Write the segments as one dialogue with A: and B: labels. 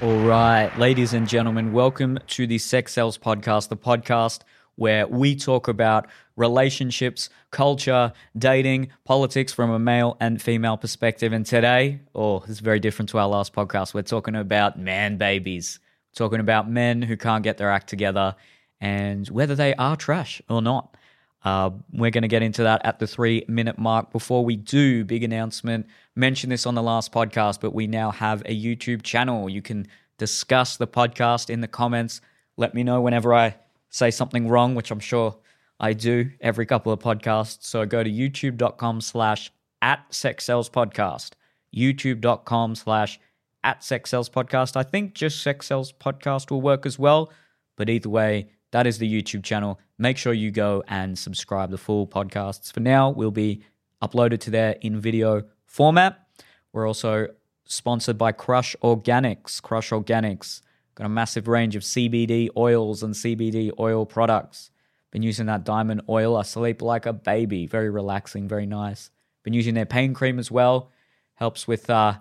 A: All right, ladies and gentlemen, welcome to the Sex Sells Podcast, the podcast where we talk about relationships, culture, dating, politics from a male and female perspective. And today, oh, this is very different to our last podcast. We're talking about man babies, talking about men who can't get their act together and whether they are trash or not. Uh, we're going to get into that at the three minute mark. Before we do, big announcement. Mentioned this on the last podcast, but we now have a YouTube channel. You can discuss the podcast in the comments. Let me know whenever I say something wrong, which I'm sure I do every couple of podcasts. So go to youtube.com slash at sex sells podcast. YouTube.com slash at sex sells podcast. I think just sex sells podcast will work as well. But either way, that is the YouTube channel. Make sure you go and subscribe. The full podcasts for now will be uploaded to there in video format. We're also sponsored by Krush Organics. Krush Organics got a massive range of CBD oils and CBD oil products. Been using that diamond oil. I sleep like a baby. Very relaxing, very nice. Been using their pain cream as well. Helps with uh,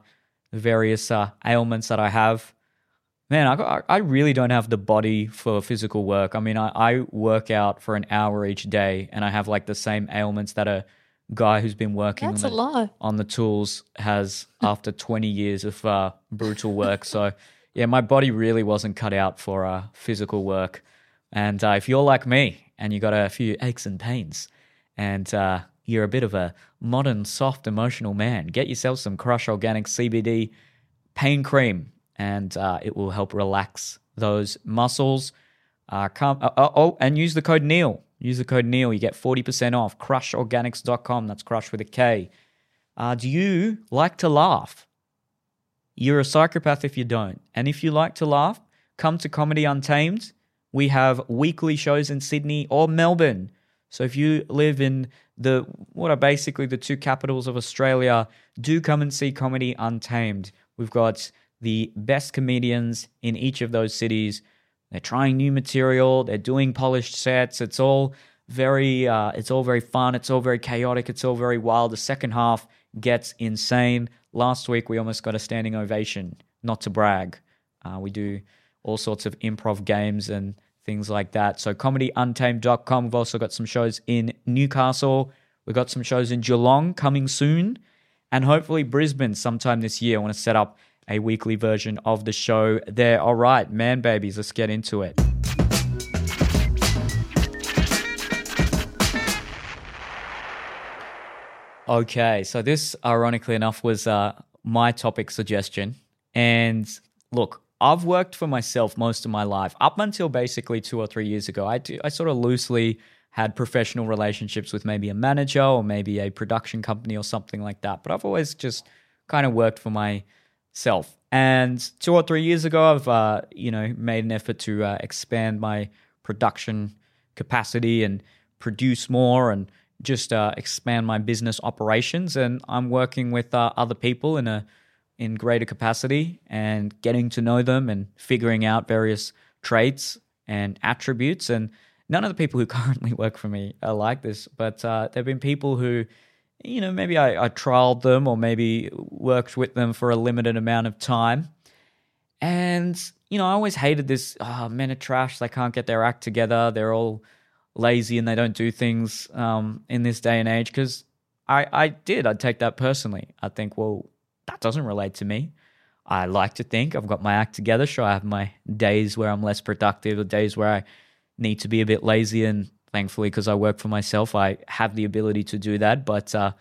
A: various uh, ailments that I have man, I, I really don't have the body for physical work. I mean, I, I work out for an hour each day and I have like the same ailments that a guy who's been working
B: That's
A: on,
B: a
A: the,
B: lot.
A: on the tools has after 20 years of uh, brutal work. So, yeah, my body really wasn't cut out for uh, physical work. And uh, if you're like me and you got a few aches and pains and uh, you're a bit of a modern, soft, emotional man, get yourself some Krush Organic CBD pain cream and uh, it will help relax those muscles. Uh, come, uh, oh, oh, and use the code Neil. Use the code Neil. You get 40% off. Krushorganics.com. That's crush with a K. Uh, do you like to laugh? You're a psychopath if you don't. And if you like to laugh, come to Comedy Untamed. We have weekly shows in Sydney or Melbourne. So if you live in the what are basically the two capitals of Australia, do come and see Comedy Untamed. We've got the best comedians in each of those cities. They're trying new material. They're doing polished sets. It's all very, uh, it's all very fun. It's all very chaotic. It's all very wild. The second half gets insane. Last week we almost got a standing ovation. Not to brag, uh, we do all sorts of improv games and things like that. So comedyuntamed.com. We've also got some shows in Newcastle. We've got some shows in Geelong coming soon, and hopefully Brisbane sometime this year. I want to set up a weekly version of the show there. All right, man babies, let's get into it. Okay, so this, ironically enough, was uh, my topic suggestion. And look, I've worked for myself most of my life, up until basically two or three years ago. I, do, I sort of loosely had professional relationships with maybe a manager or maybe a production company or something like that. But I've always just kind of worked for myself. And two or three years ago, I've uh, you know made an effort to uh, expand my production capacity and produce more and just uh, expand my business operations. And I'm working with uh, other people in a in greater capacity and getting to know them and figuring out various traits and attributes. And none of the people who currently work for me are like this, but uh, there have been people who you know, maybe I, I trialed them or maybe worked with them for a limited amount of time. And, you know, I always hated this oh, men are trash. They can't get their act together. They're all lazy and they don't do things um, in this day and age. Because I, I did. I'd take that personally. I think, well, that doesn't relate to me. I like to think I've got my act together. Sure, I have my days where I'm less productive, or days where I need to be a bit lazy and thankfully, because I work for myself, I have the ability to do that. But uh,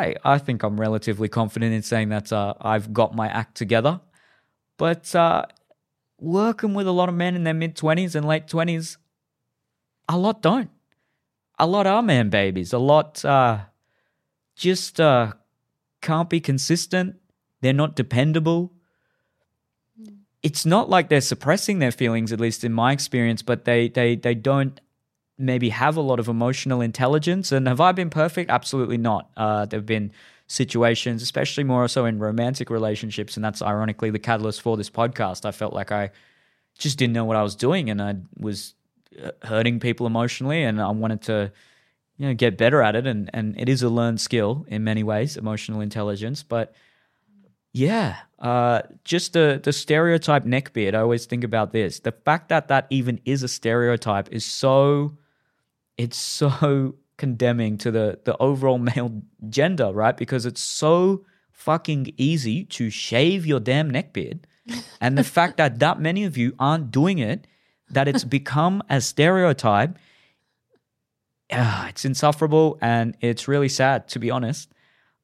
A: I, I think I'm relatively confident in saying that uh, I've got my act together. But uh, working with a lot of men in their mid 20s and late 20s, a lot don't. A lot are man babies. A lot uh, just uh, can't be consistent. They're not dependable. It's not like they're suppressing their feelings, at least in my experience, but they they they don't maybe have a lot of emotional intelligence. And have I been perfect? Absolutely not. Uh, there have been situations, especially more so in romantic relationships, and that's ironically the catalyst for this podcast. I felt like I just didn't know what I was doing, and I was uh, hurting people emotionally, and I wanted to, you know, get better at it. And and it is a learned skill in many ways, emotional intelligence, but Yeah, uh, just the the stereotype neckbeard. I always think about this. The fact that that even is a stereotype is so, it's so condemning to the the overall male gender, right? Because it's so fucking easy to shave your damn neck beard, and the fact that that many of you aren't doing it, that it's become a stereotype. Uh, it's insufferable and it's really sad to be honest.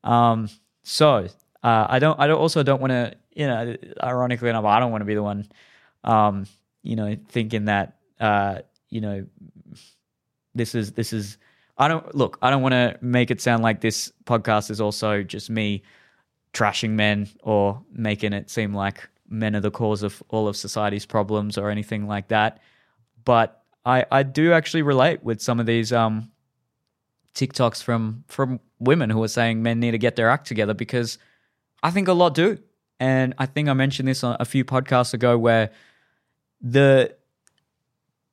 A: Um, so uh, I don't. I don't also don't want to. You know, ironically enough, I don't want to be the one. Um, you know, thinking that. Uh, you know, this is this is. I don't look. I don't want to make it sound like this podcast is also just me trashing men or making it seem like men are the cause of all of society's problems or anything like that. But I I do actually relate with some of these um TikToks from from women who are saying men need to get their act together because I think a lot do. And I think I mentioned this on a few podcasts ago where the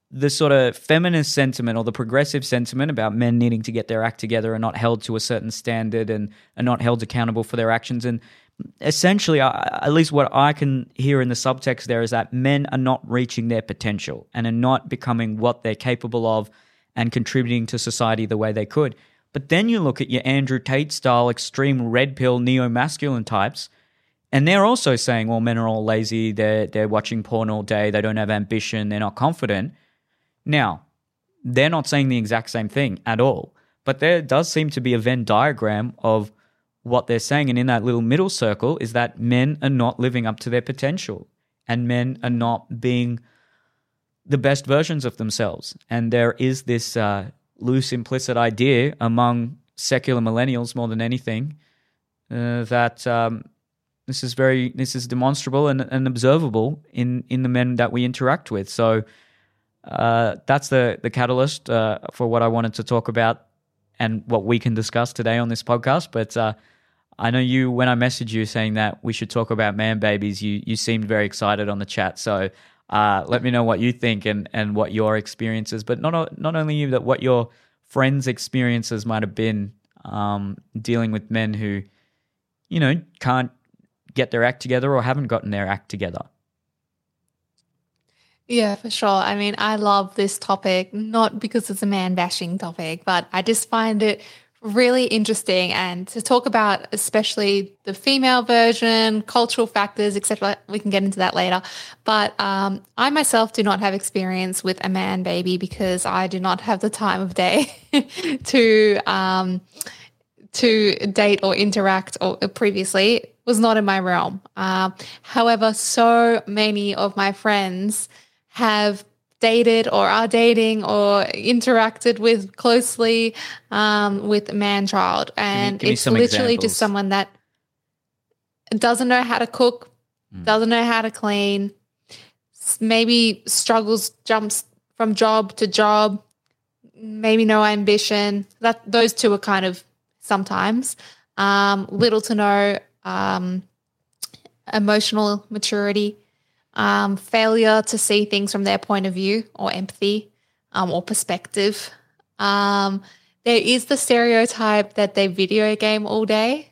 A: the sort of feminist sentiment or the progressive sentiment about men needing to get their act together and not held to a certain standard and are not held accountable for their actions and essentially at least what i can hear in the subtext there is that men are not reaching their potential and are not becoming what they're capable of and contributing to society the way they could but then you look at your Andrew Tate style extreme red pill neo masculine types, and they're also saying, well, men are all lazy, they're, they're watching porn all day, they don't have ambition, they're not confident. Now, they're not saying the exact same thing at all, but there does seem to be a Venn diagram of what they're saying. And in that little middle circle is that men are not living up to their potential and men are not being the best versions of themselves. And there is this uh, loose, implicit idea among secular millennials more than anything uh, that um, this is very this is demonstrable and, and, observable in in the men that we interact with. So uh, that's the the catalyst uh, for what I wanted to talk about and what we can discuss today on this podcast. But uh, I know you when I messaged you saying that we should talk about man babies, you you seemed very excited on the chat. So uh, let me know what you think and, and what your experiences, but not not only you, that what your friends' experiences might have been um, dealing with men who, you know, can't get their act together or haven't gotten their act together.
B: Yeah, for sure. I mean, I love this topic, not because it's a man bashing topic, but I just find it really interesting. And to talk about especially the female version cultural factors etc we can get into that later. But um, i myself do not have experience with a man baby because i do not have the time of day to um, to date or interact or previously. Was not in my realm. Uh, however so many of my friends have dated or are dating or interacted with closely um, with a man child. And give me, give it's literally examples. just someone that doesn't know how to cook, mm. doesn't know how to clean, maybe struggles, jumps from job to job, maybe no ambition. That those two are kind of sometimes um, little to no um, emotional maturity um, failure to see things from their point of view or empathy um, or perspective. Um, there is the stereotype that they video game all day,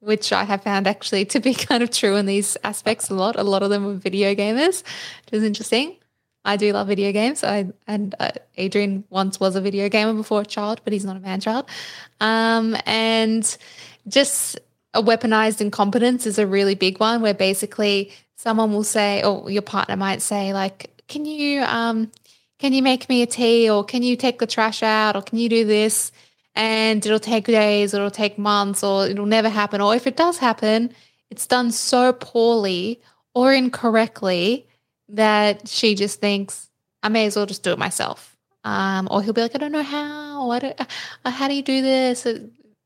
B: which I have found actually to be kind of true in these aspects a lot. A lot of them are video gamers, which is interesting. I do love video games. I and uh, Adrian once was a video gamer before a child, but he's not a man child. Um, and just a weaponized incompetence is a really big one, where basically someone will say, or your partner might say, like, can you um can you make me a tea or can you take the trash out or can you do this? And it'll take days, or it'll take months, or it'll never happen. Or if it does happen, it's done so poorly or incorrectly that she just thinks, I may as well just do it myself. Um, or he'll be like, I don't know how. I don't, uh, how do you do this? Uh,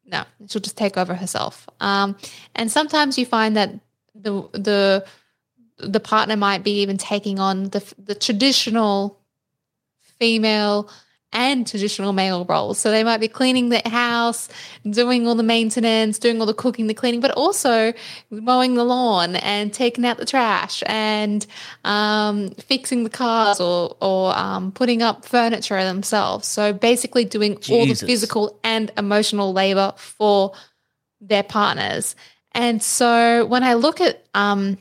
B: no, she'll just take over herself. Um, and sometimes you find that the the the partner might be even taking on the the traditional female and traditional male roles. So they might be cleaning the house, doing all the maintenance, doing all the cooking, the cleaning, but also mowing the lawn and taking out the trash and um, fixing the cars or, or um, putting up furniture themselves. So basically doing Jesus. all the physical and emotional labor for their partners. And so when I look at um,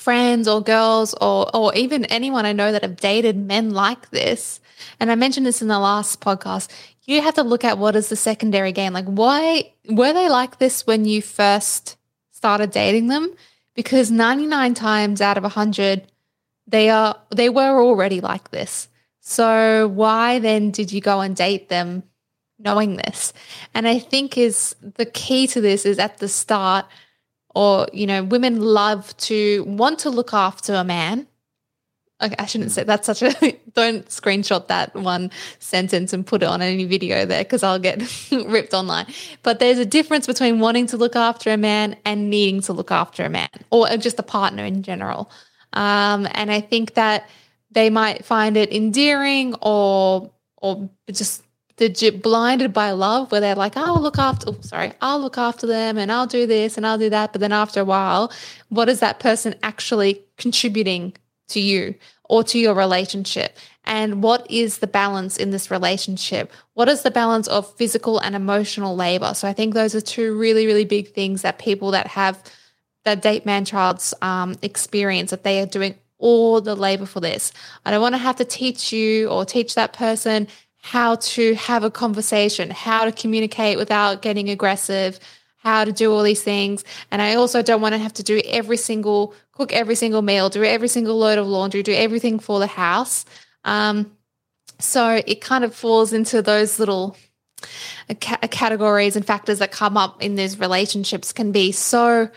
B: friends or girls or or even anyone I know that have dated men like this, and I mentioned this in the last podcast, you have to look at what is the secondary gain. Like why were they like this when you first started dating them? Because 99 times out of 100 they are they were already like this. So why then did you go and date them knowing this? And I think is the key to this is at the start or you know women love to want to look after a man okay, I shouldn't say that's such a don't screenshot that one sentence and put it on any video there because I'll get ripped online. But there's a difference between wanting to look after a man and needing to look after a man or just a partner in general. Um, and I think that they might find it endearing or or just they're blinded by love where they're like i'll look after oh, sorry i'll look after them and i'll do this and i'll do that but then after a while what is that person actually contributing to you or to your relationship? And what is the balance in this relationship? What is the balance of physical and emotional labor? So i think those are two really really big things that people that have that date man child's um, experience that they are doing all the labor for this. I don't want to have to teach you or teach that person how to have a conversation, how to communicate without getting aggressive, how to do all these things. And I also don't want to have to do every single, cook every single meal, do every single load of laundry, do everything for the house. Um, so it kind of falls into those little uh, categories and factors that come up in these relationships can be so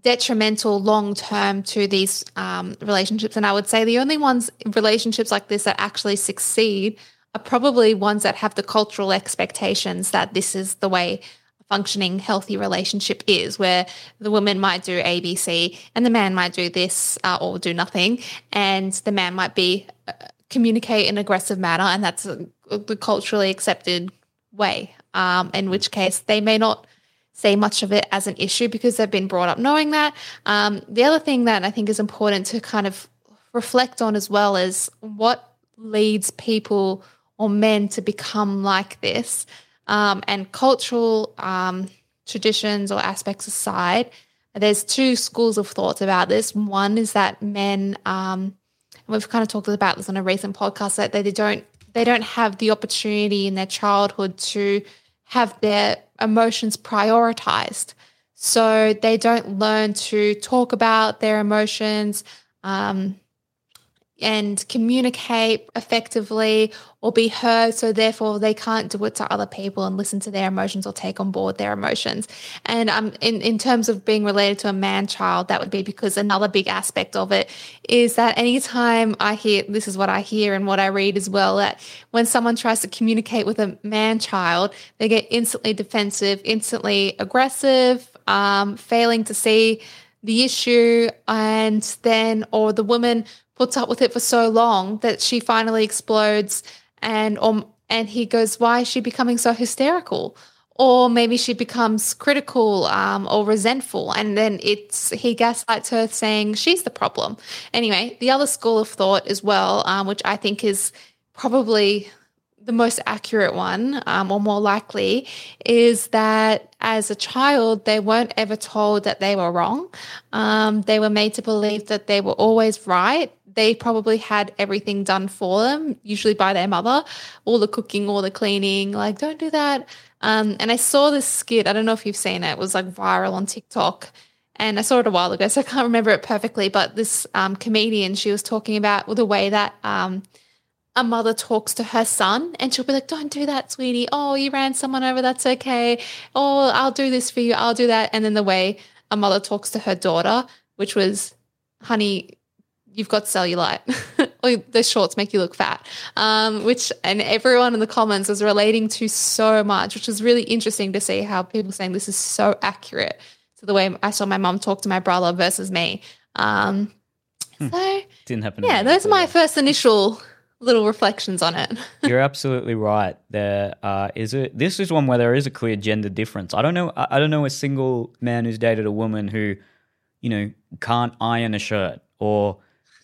B: detrimental long term to these um, relationships. And I would say the only ones relationships like this that actually succeed are probably ones that have the cultural expectations that this is the way a functioning healthy relationship is where the woman might do abc and the man might do this uh, or do nothing and the man might be uh, communicate in aggressive manner and that's the culturally accepted way. Um, in which case they may not see much of it as an issue because they've been brought up knowing that. Um, the other thing that i think is important to kind of reflect on as well is what leads people or men to become like this. Um, and cultural um, traditions or aspects aside, there's two schools of thought about this. One is that men, um, we've kind of talked about this on a recent podcast, that they don't they don't have the opportunity in their childhood to have their emotions prioritized. So they don't learn to talk about their emotions. Um, and communicate effectively or be heard. So, therefore, they can't do it to other people and listen to their emotions or take on board their emotions. And um, in, in terms of being related to a man child, that would be because another big aspect of it is that anytime I hear this is what I hear and what I read as well that when someone tries to communicate with a man child, they get instantly defensive, instantly aggressive, um, failing to see the issue and then or the woman puts up with it for so long that she finally explodes and or and he goes why is she becoming so hysterical? Or maybe she becomes critical um, or resentful and then it's he gaslights her saying she's the problem. Anyway the other school of thought as well um, which i think is probably the most accurate one um, or more likely is that as a child they weren't ever told that they were wrong. Um, they were made to believe that they were always right they probably had everything done for them, usually by their mother, all the cooking, all the cleaning, like, don't do that. Um, and I saw this skit, I don't know if you've seen it, it was like viral on TikTok. And I saw it a while ago, so I can't remember it perfectly. But this um, comedian, she was talking about the way that um, a mother talks to her son, and she'll be like, Don't do that, sweetie. Oh, you ran someone over, that's okay. Oh, I'll do this for you, I'll do that. And then the way a mother talks to her daughter, which was, honey, you've got cellulite. Or the shorts make you look fat. Um, which and everyone in the comments was relating to so much which was really interesting to see how people saying this is so accurate to the way i saw my mom talk to my brother versus me. Um,
A: hmm. so didn't happen
B: yeah those are my first initial little reflections on it.
A: You're absolutely right. There uh, is a this is one where there is a clear gender difference. I don't know i don't know a single man who's dated a woman who you know can't iron a shirt or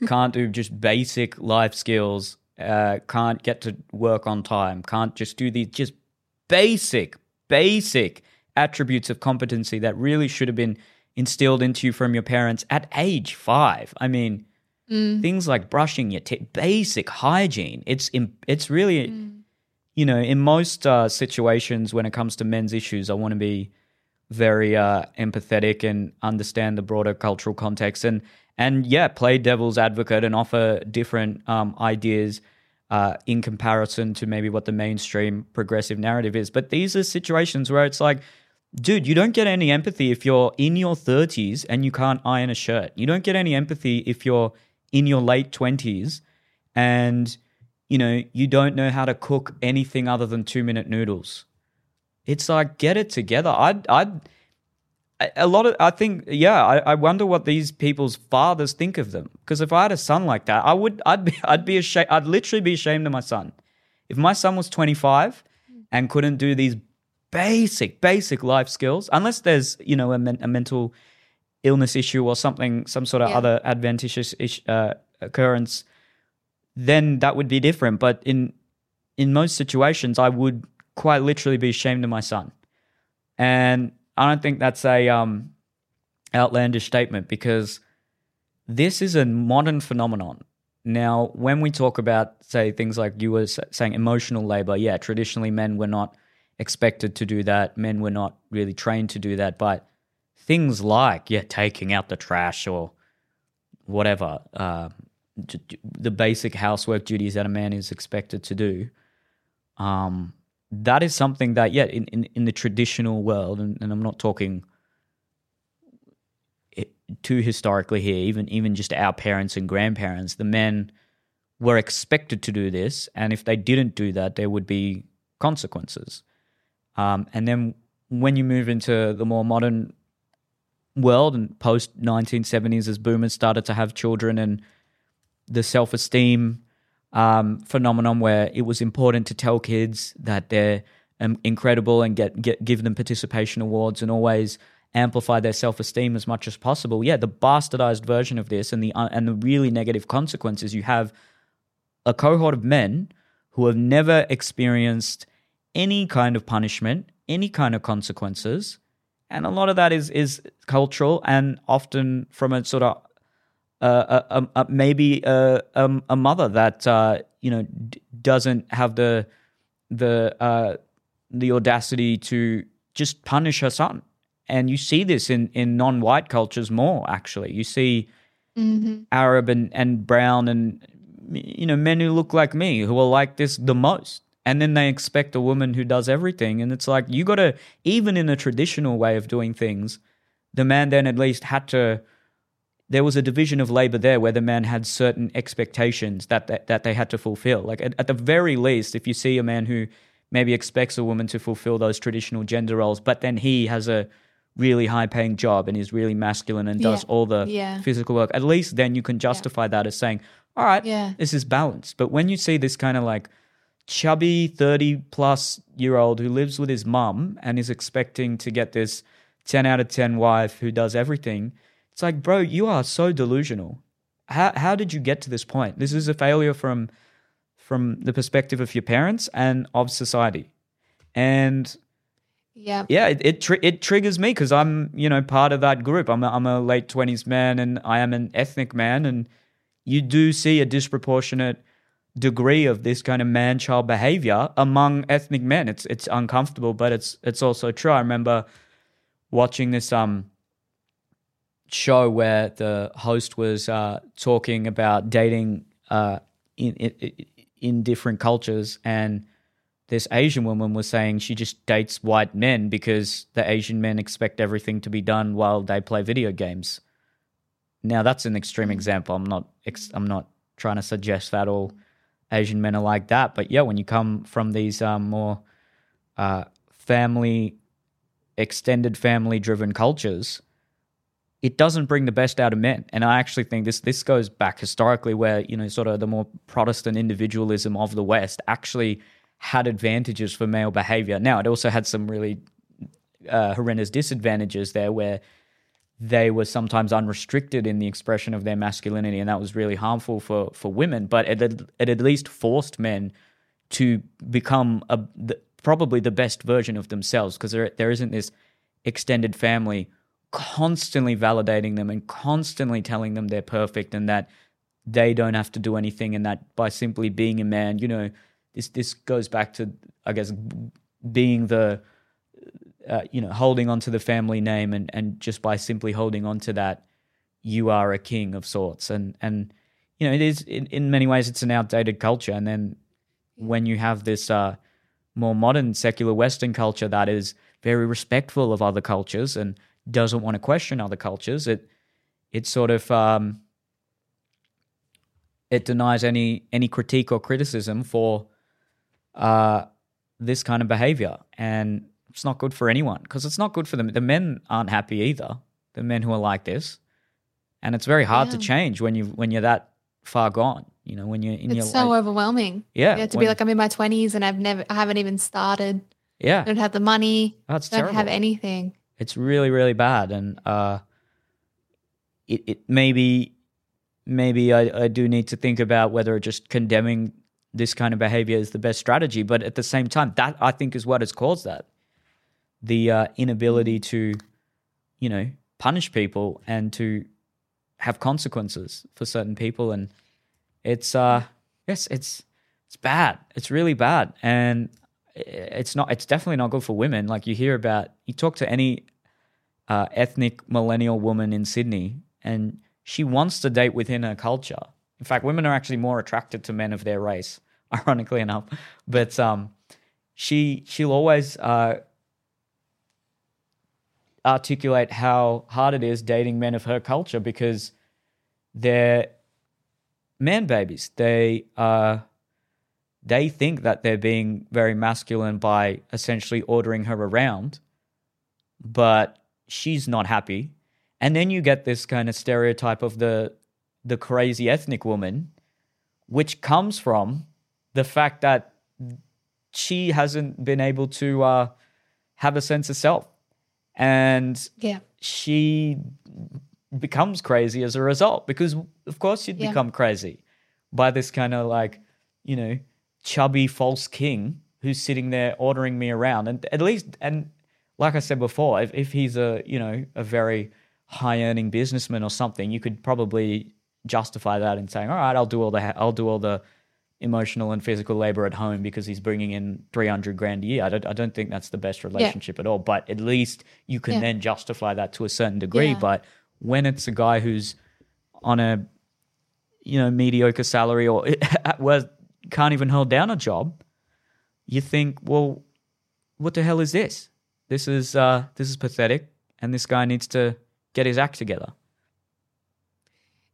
A: can't do just basic life skills, uh, can't get to work on time, can't just do these just basic, basic attributes of competency that really should have been instilled into you from your parents at age five. I mean, things like brushing your teeth, basic hygiene. It's it's really, you know, in most uh, situations when it comes to men's issues, I want to be very uh, empathetic and understand the broader cultural context and and yeah, play devil's advocate and offer different um, ideas uh, in comparison to maybe what the mainstream progressive narrative is. But these are situations where it's like, dude, you don't get any empathy if you're in your 30s and you can't iron a shirt. You don't get any empathy if you're in your late 20s and you know you don't know how to cook anything other than 2 minute noodles. It's like get it together. I'd I'd a lot of I think yeah I, I wonder what these people's fathers think of them. Because if I had a son like that I would I'd be I'd be ashamed I'd literally be ashamed of my son. If my son was 25 and couldn't do these basic basic life skills unless there's you know a, men, a mental illness issue or something some sort of
B: Yeah.
A: other adventitious ish, uh, occurrence then that would be different. But in in most situations I would quite literally be ashamed of my son. And I don't think that's a um, outlandish statement because this is a modern phenomenon. Now, when we talk about, say, things like you were saying emotional labor, yeah, traditionally men were not expected to do that. Men were not really trained to do that. But things like, yeah, taking out the trash or whatever, uh, the basic housework duties that a man is expected to do, um, that is something that yeah in, in, in the traditional world and, and i'm not talking too historically here even even just our parents and grandparents the men were expected to do this and if they didn't do that there would be consequences. Um, and then when you move into the more modern world and post 1970s as boomers started to have children and the self-esteem um, phenomenon where it was important to tell kids that they're um, incredible and get, get give them participation awards and always amplify their self-esteem as much as possible. Yeah, the bastardized version of this and the uh, and the really negative consequences you have a cohort of men who have never experienced any kind of punishment, any kind of consequences, and a lot of that is is cultural and often from a sort of uh, a, a, maybe a, a, a mother that uh, you know d- doesn't have the the uh, the audacity to just punish her son, and you see this in in non-white cultures more. Actually, you see Arab and and brown and you know men who look like me who are like this the most. And then they expect a woman who does everything, and it's like you got to even in a traditional way of doing things, the man then at least had to there was a division of labor there where the man had certain expectations that that, that they had to fulfill. Like at, at the very least, if you see a man who maybe expects a woman to fulfill those traditional gender roles, but then he has a really high paying job and is really masculine and does
B: Yeah.
A: all the
B: Yeah.
A: physical work, at least then you can justify that as saying, all right,
B: Yeah.
A: this is balanced. But when you see this kind of like chubby 30 plus year old who lives with his mum and is expecting to get this 10 out of 10 wife who does everything, it's like, bro, you are so delusional. How, how did you get to this point? This is a failure from from the perspective of your parents and of society. And
B: Yeah.
A: yeah, it it, tri- it triggers me because I'm you know part of that group. I'm a, I'm a late twenties man and I am an ethnic man, and you do see a disproportionate degree of this kind of man child behavior among ethnic men. It's it's uncomfortable, but it's it's also true. I remember watching this um show where the host was uh, talking about dating uh, in, in in different cultures and this Asian woman was saying she just dates white men because the Asian men expect everything to be done while they play video games. Now that's an extreme example. I'm not ex- I'm not trying to suggest that all Asian men are like that, but yeah, when you come from these um, more uh, family, extended family driven cultures, it doesn't bring the best out of men. And I actually think this this goes back historically where, you know, sort of the more Protestant individualism of the West actually had advantages for male behavior. Now, it also had some really uh, horrendous disadvantages there where they were sometimes unrestricted in the expression of their masculinity, and that was really harmful for, for women. But it, it at least forced men to become a, the, probably the best version of themselves because there, there isn't this extended family constantly validating them and constantly telling them they're perfect and that they don't have to do anything and that by simply being a man, you know, this this goes back to I guess being the uh, you know holding on to the family name and and just by simply holding on to that you are a king of sorts. And and you know it is in, in many ways it's an outdated culture. And then when you have this uh, more modern secular western culture that is very respectful of other cultures and doesn't want to question other cultures it it sort of um, it denies any any critique or criticism for uh, this kind of behavior, and it's not good for anyone because it's not good for them. The men aren't happy either. The men who are like this, and it's very hard yeah. to change when you when you're that far gone. You know, when you're in your
B: it's
A: your
B: so late, overwhelming.
A: Yeah,
B: you have to when, be like I'm in my twenties and I've never I haven't even started.
A: Yeah,
B: I don't have the money.
A: That's
B: don't
A: terrible.
B: have anything.
A: It's really really bad, and uh, it it maybe maybe I, I do need to think about whether just condemning this kind of behavior is the best strategy. But at the same time, that I think is what has caused that. The uh, inability to, you know, punish people and to have consequences for certain people, and it's uh yes, it's it's bad. It's really bad, and it's not. It's definitely not good for women. Like you hear about, you talk to any uh, ethnic millennial woman in Sydney, and she wants to date within her culture. In fact, women are actually more attracted to men of their race, ironically enough. But um, she she'll always uh, articulate how hard it is dating men of her culture because they're man babies. They uh, they think that they're being very masculine by essentially ordering her around, but she's not happy and then you get this kind of stereotype of the the crazy ethnic woman, which comes from the fact that she hasn't been able to uh, have a sense of self, and
B: yeah,
A: she becomes crazy as a result. Because of course you'd yeah. become crazy by this kind of like you know chubby false king who's sitting there ordering me around, and at least and like I said before, if, if he's a you know a very high earning businessman or something, you could probably justify that in saying, all right, I'll do all the I'll do all the emotional and physical labor at home because he's bringing in 300 grand a year. I don't, I don't think that's the best relationship yeah. at all, but at least you can yeah. then justify that to a certain degree. Yeah. But when it's a guy who's on a, you know, mediocre salary or where can't even hold down a job, you think, well, what the hell is this? This is, uh, this is pathetic. And this guy needs to get his act together.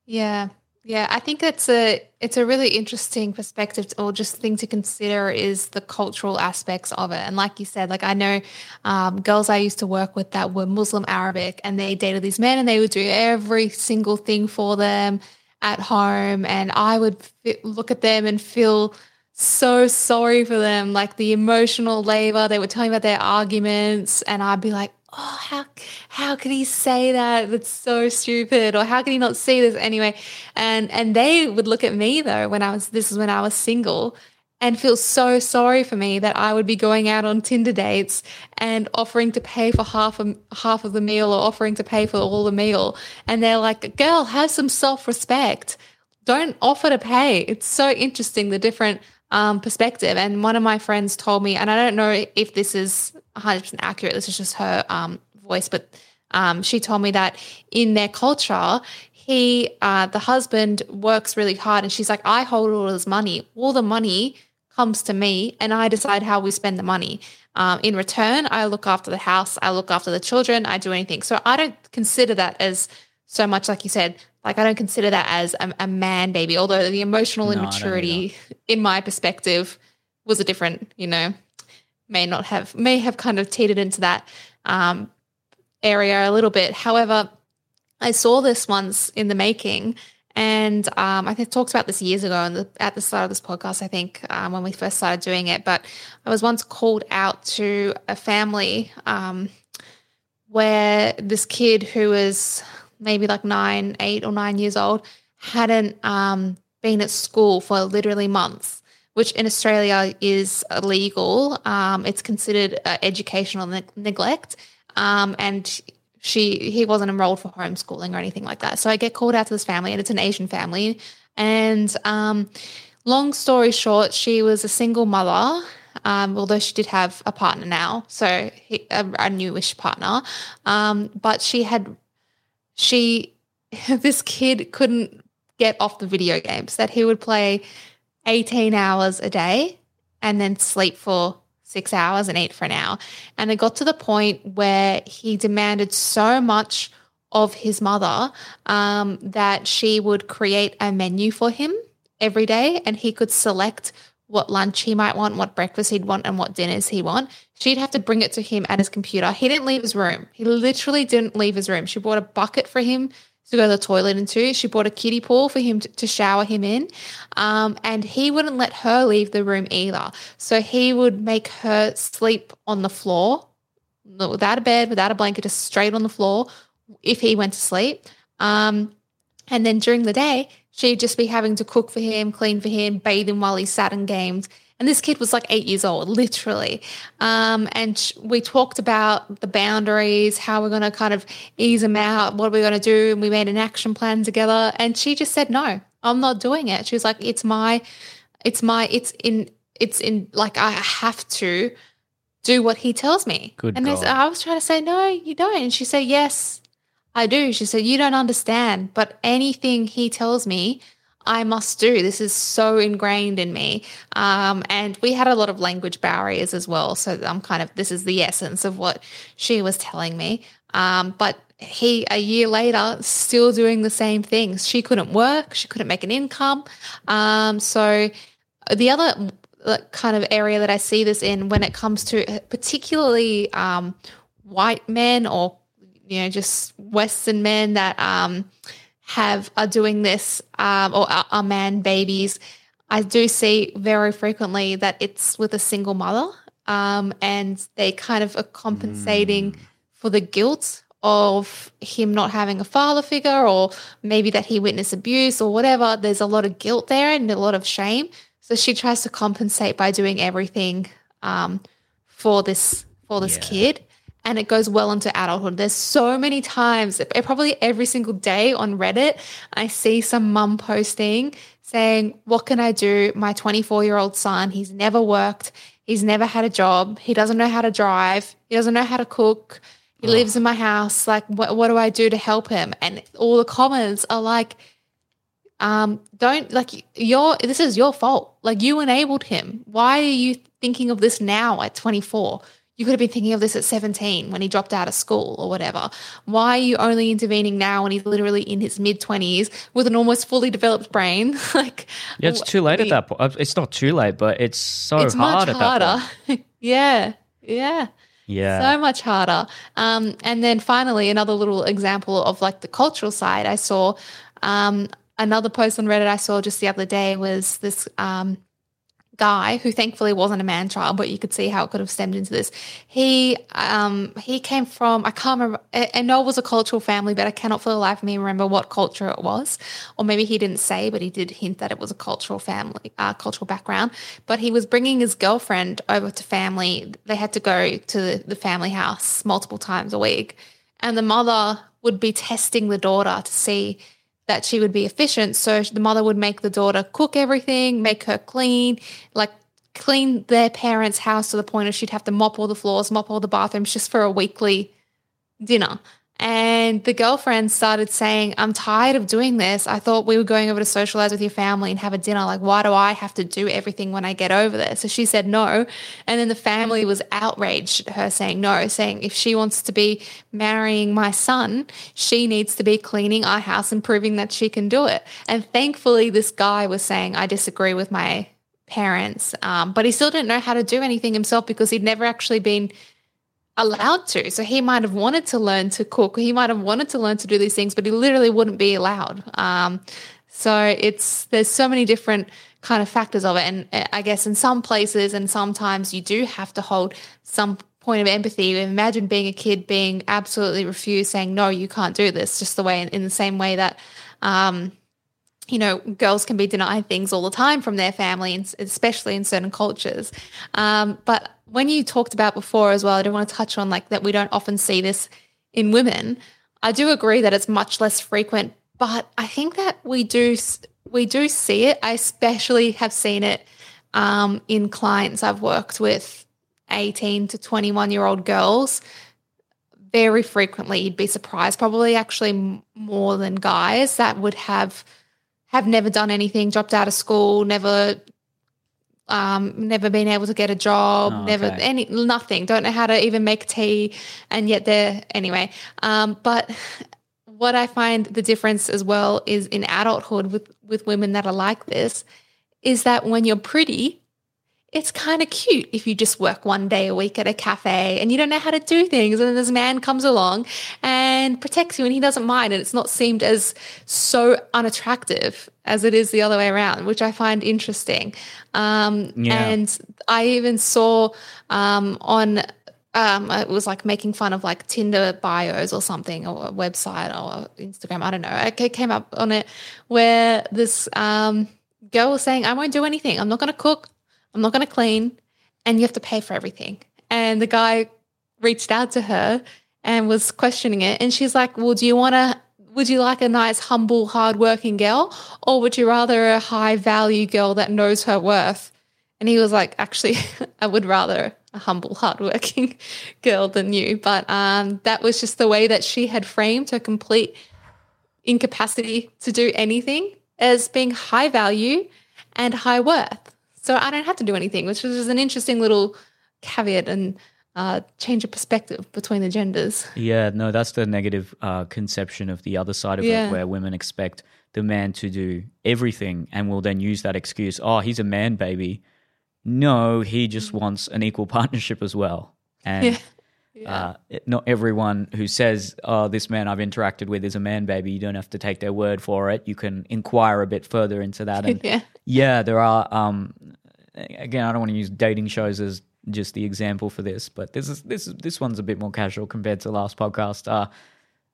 B: Yeah. Yeah, I think that's a it's a really interesting perspective to, or just thing to consider is the cultural aspects of it. And like you said, like I know um, girls I used to work with that were Muslim Arabic, and they dated these men, and they would do every single thing for them at home, and I would look at them and feel so sorry for them, like the emotional labor. They were telling about their arguments, and I'd be like, oh how how could he say that that's so stupid or how can he not see this anyway and and they would look at me though when i was this is when i was single and feel so sorry for me that i would be going out on tinder dates and offering to pay for half of half of the meal or offering to pay for all the meal and they're like girl have some self-respect don't offer to pay it's so interesting the different um, perspective. And one of my friends told me, and I don't know if this is 100% accurate, this is just her um, voice, but um, she told me that in their culture, he, uh, the husband works really hard. And she's like, I hold all his money. All the money comes to me, and I decide how we spend the money. Um, in return, I look after the house, I look after the children, I do anything. So I don't consider that as so much, like you said, like I don't consider that as a, a man baby, although the emotional no, immaturity in my perspective was a different, you know, may not have may have kind of teetered into that um, area a little bit. However, I saw this once in the making, and um, I talked about this years ago and at the start of this podcast. I think um, when we first started doing it, but I was once called out to a family um, where this kid who was maybe like nine, eight or nine years old, hadn't um, been at school for literally months, which in Australia is illegal. Um, it's considered uh, educational ne- neglect. um, and she he wasn't enrolled for homeschooling or anything like that. So I get called out to this family, and it's an Asian family. And um, long story short, she was a single mother. Um, although she did have a partner now, so he, a, a newish partner, um, but she had she this kid couldn't get off the video games that he would play 18 hours a day and then sleep for six hours and eat for an hour. And it got to the point where he demanded so much of his mother um, that she would create a menu for him every day and he could select what lunch he might want, what breakfast he'd want, and what dinners he want. She'd have to bring it to him at his computer. He didn't leave his room. He literally didn't leave his room. She brought a bucket for him to go to the toilet into. She bought a kiddie pool for him to, to shower him in. Um, and he wouldn't let her leave the room either. So he would make her sleep on the floor without a bed, without a blanket, just straight on the floor if he went to sleep. Um, and then during the day, she'd just be having to cook for him, clean for him, bathe him while he sat and gamed. And this kid was like eight years old, literally. Um, and we talked about the boundaries, how we're going to kind of ease them out, what are we going to do? And we made an action plan together. And she just said, no, I'm not doing it. She was like, it's my, it's my, it's in, it's in, like, I have to do what he tells me.
A: Good
B: and
A: God.
B: I was trying to say, no, you don't. And she said, yes, I do. She said, You don't understand, but anything he tells me, I must do. This is so ingrained in me. Um, and we had a lot of language barriers as well. So I'm kind of, this is the essence of what she was telling me. Um, but he, a year later, still doing the same things. She couldn't work, she couldn't make an income. Um, so the other uh, kind of area that I see this in when it comes to particularly um, white men or you know just Western men that um, have are doing this um, or are, are man babies. I do see very frequently that it's with a single mother, um, and they kind of are compensating for the guilt of him not having a father figure, or maybe that he witnessed abuse or whatever. There's a lot of guilt there and a lot of shame. So she tries to compensate by doing everything um, for this for this
A: Yeah.
B: kid and it goes well into adulthood. There's so many times, probably every single day on Reddit, I see some mum posting saying, What can I do? My 24 year old son, he's never worked, he's never had a job, he doesn't know how to drive, he doesn't know how to cook, he lives in my house. Like, what, what do I do to help him? And all the comments are like, um, don't like your this is your fault. Like you enabled him. Why are you thinking of this now at 24? You could have been thinking of this at 17 when he dropped out of school or whatever. Why are you only intervening now when he's literally in his mid 20s with an almost fully developed brain? like
A: Yeah, it's too late at that point. It's not too late, but it's so
B: it's
A: hard
B: much
A: at that
B: harder.
A: point.
B: yeah. Yeah.
A: Yeah.
B: So much harder. Um, and then finally, another little example of like the cultural side, I saw um, another post on Reddit I saw just the other day was this um, guy who thankfully wasn't a man child, but you could see how it could have stemmed into this. He um, he came from I can't remember. I, know it was a cultural family, but I cannot for the life of me remember what culture it was, or maybe he didn't say, but he did hint that it was a cultural family, uh, cultural background. But he was bringing his girlfriend over to family. They had to go to the family house multiple times a week, and the mother would be testing the daughter to see that she would be efficient. So the mother would make the daughter cook everything, make her clean, like clean their parents' house to the point of she'd have to mop all the floors, mop all the bathrooms just for a weekly dinner. And the girlfriend started saying, I'm tired of doing this. I thought we were going over to socialize with your family and have a dinner. Like, why do I have to do everything when I get over there? So she said no. And then the family was outraged at her saying no, saying if she wants to be marrying my son, she needs to be cleaning our house and proving that she can do it. And thankfully, this guy was saying, I disagree with my parents. Um, but he still didn't know how to do anything himself because he'd never actually been allowed to. So he might have wanted to learn to cook. He might have wanted to learn to do these things, but he literally wouldn't be allowed. Um, so it's there's so many different kind of factors of it, and uh, I guess in some places and sometimes you do have to hold some point of empathy. Imagine being a kid being absolutely refused, saying no, you can't do this, just the way in, the same way that. Um, you know, girls can be denied things all the time from their family, especially in certain cultures. Um, but when you talked about before as well, I do want to touch on like that we don't often see this in women. I do agree that it's much less frequent, but I think that we do we do see it. I especially have seen it um, in clients I've worked with, eighteen to twenty one year old girls. Very frequently, you'd be surprised, probably actually more than guys that would have have never done anything, dropped out of school, never um, never been able to get a job, oh, never any nothing, don't know how to even make tea, and yet they're anyway. Um, but what I find the difference as well is in adulthood with with women that are like this is that when you're pretty, it's kind of cute if you just work one day a week at a cafe and you don't know how to do things. And then this man comes along and protects you and he doesn't mind. And it's not seemed as so unattractive as it is the other way around, which I find interesting. Um, yeah. And I even saw um, on um, it was like making fun of like Tinder bios or something, or a website or Instagram. I don't know. It came up on it where this um, girl was saying, "I won't do anything. I'm not going to cook. I'm not going to clean, and you have to pay for everything. And the guy reached out to her and was questioning it. And she's like, Well, do you want to, would you like a nice, humble, hardworking girl? Or would you rather a high value girl that knows her worth? And he was like, Actually, I would rather a humble, hardworking girl than you. But um, that was just the way that she had framed her complete incapacity to do anything as being high value and high worth. So I don't have to do anything, which is an interesting little caveat and uh, change of perspective between the genders.
A: Yeah, no, that's the negative uh, conception of the other side of yeah. it, where women expect the man to do everything and will then use that excuse, oh, he's a man baby. No, he just mm. wants an equal partnership as well. And yeah. Yeah. Uh, not everyone who says, "Oh, this man I've interacted with is a man baby," you don't have to take their word for it. You can inquire a bit further into that. And yeah, yeah there are. Um, again, I don't want to use dating shows as just the example for this, but this is this this one's a bit more casual compared to the last podcast. Uh,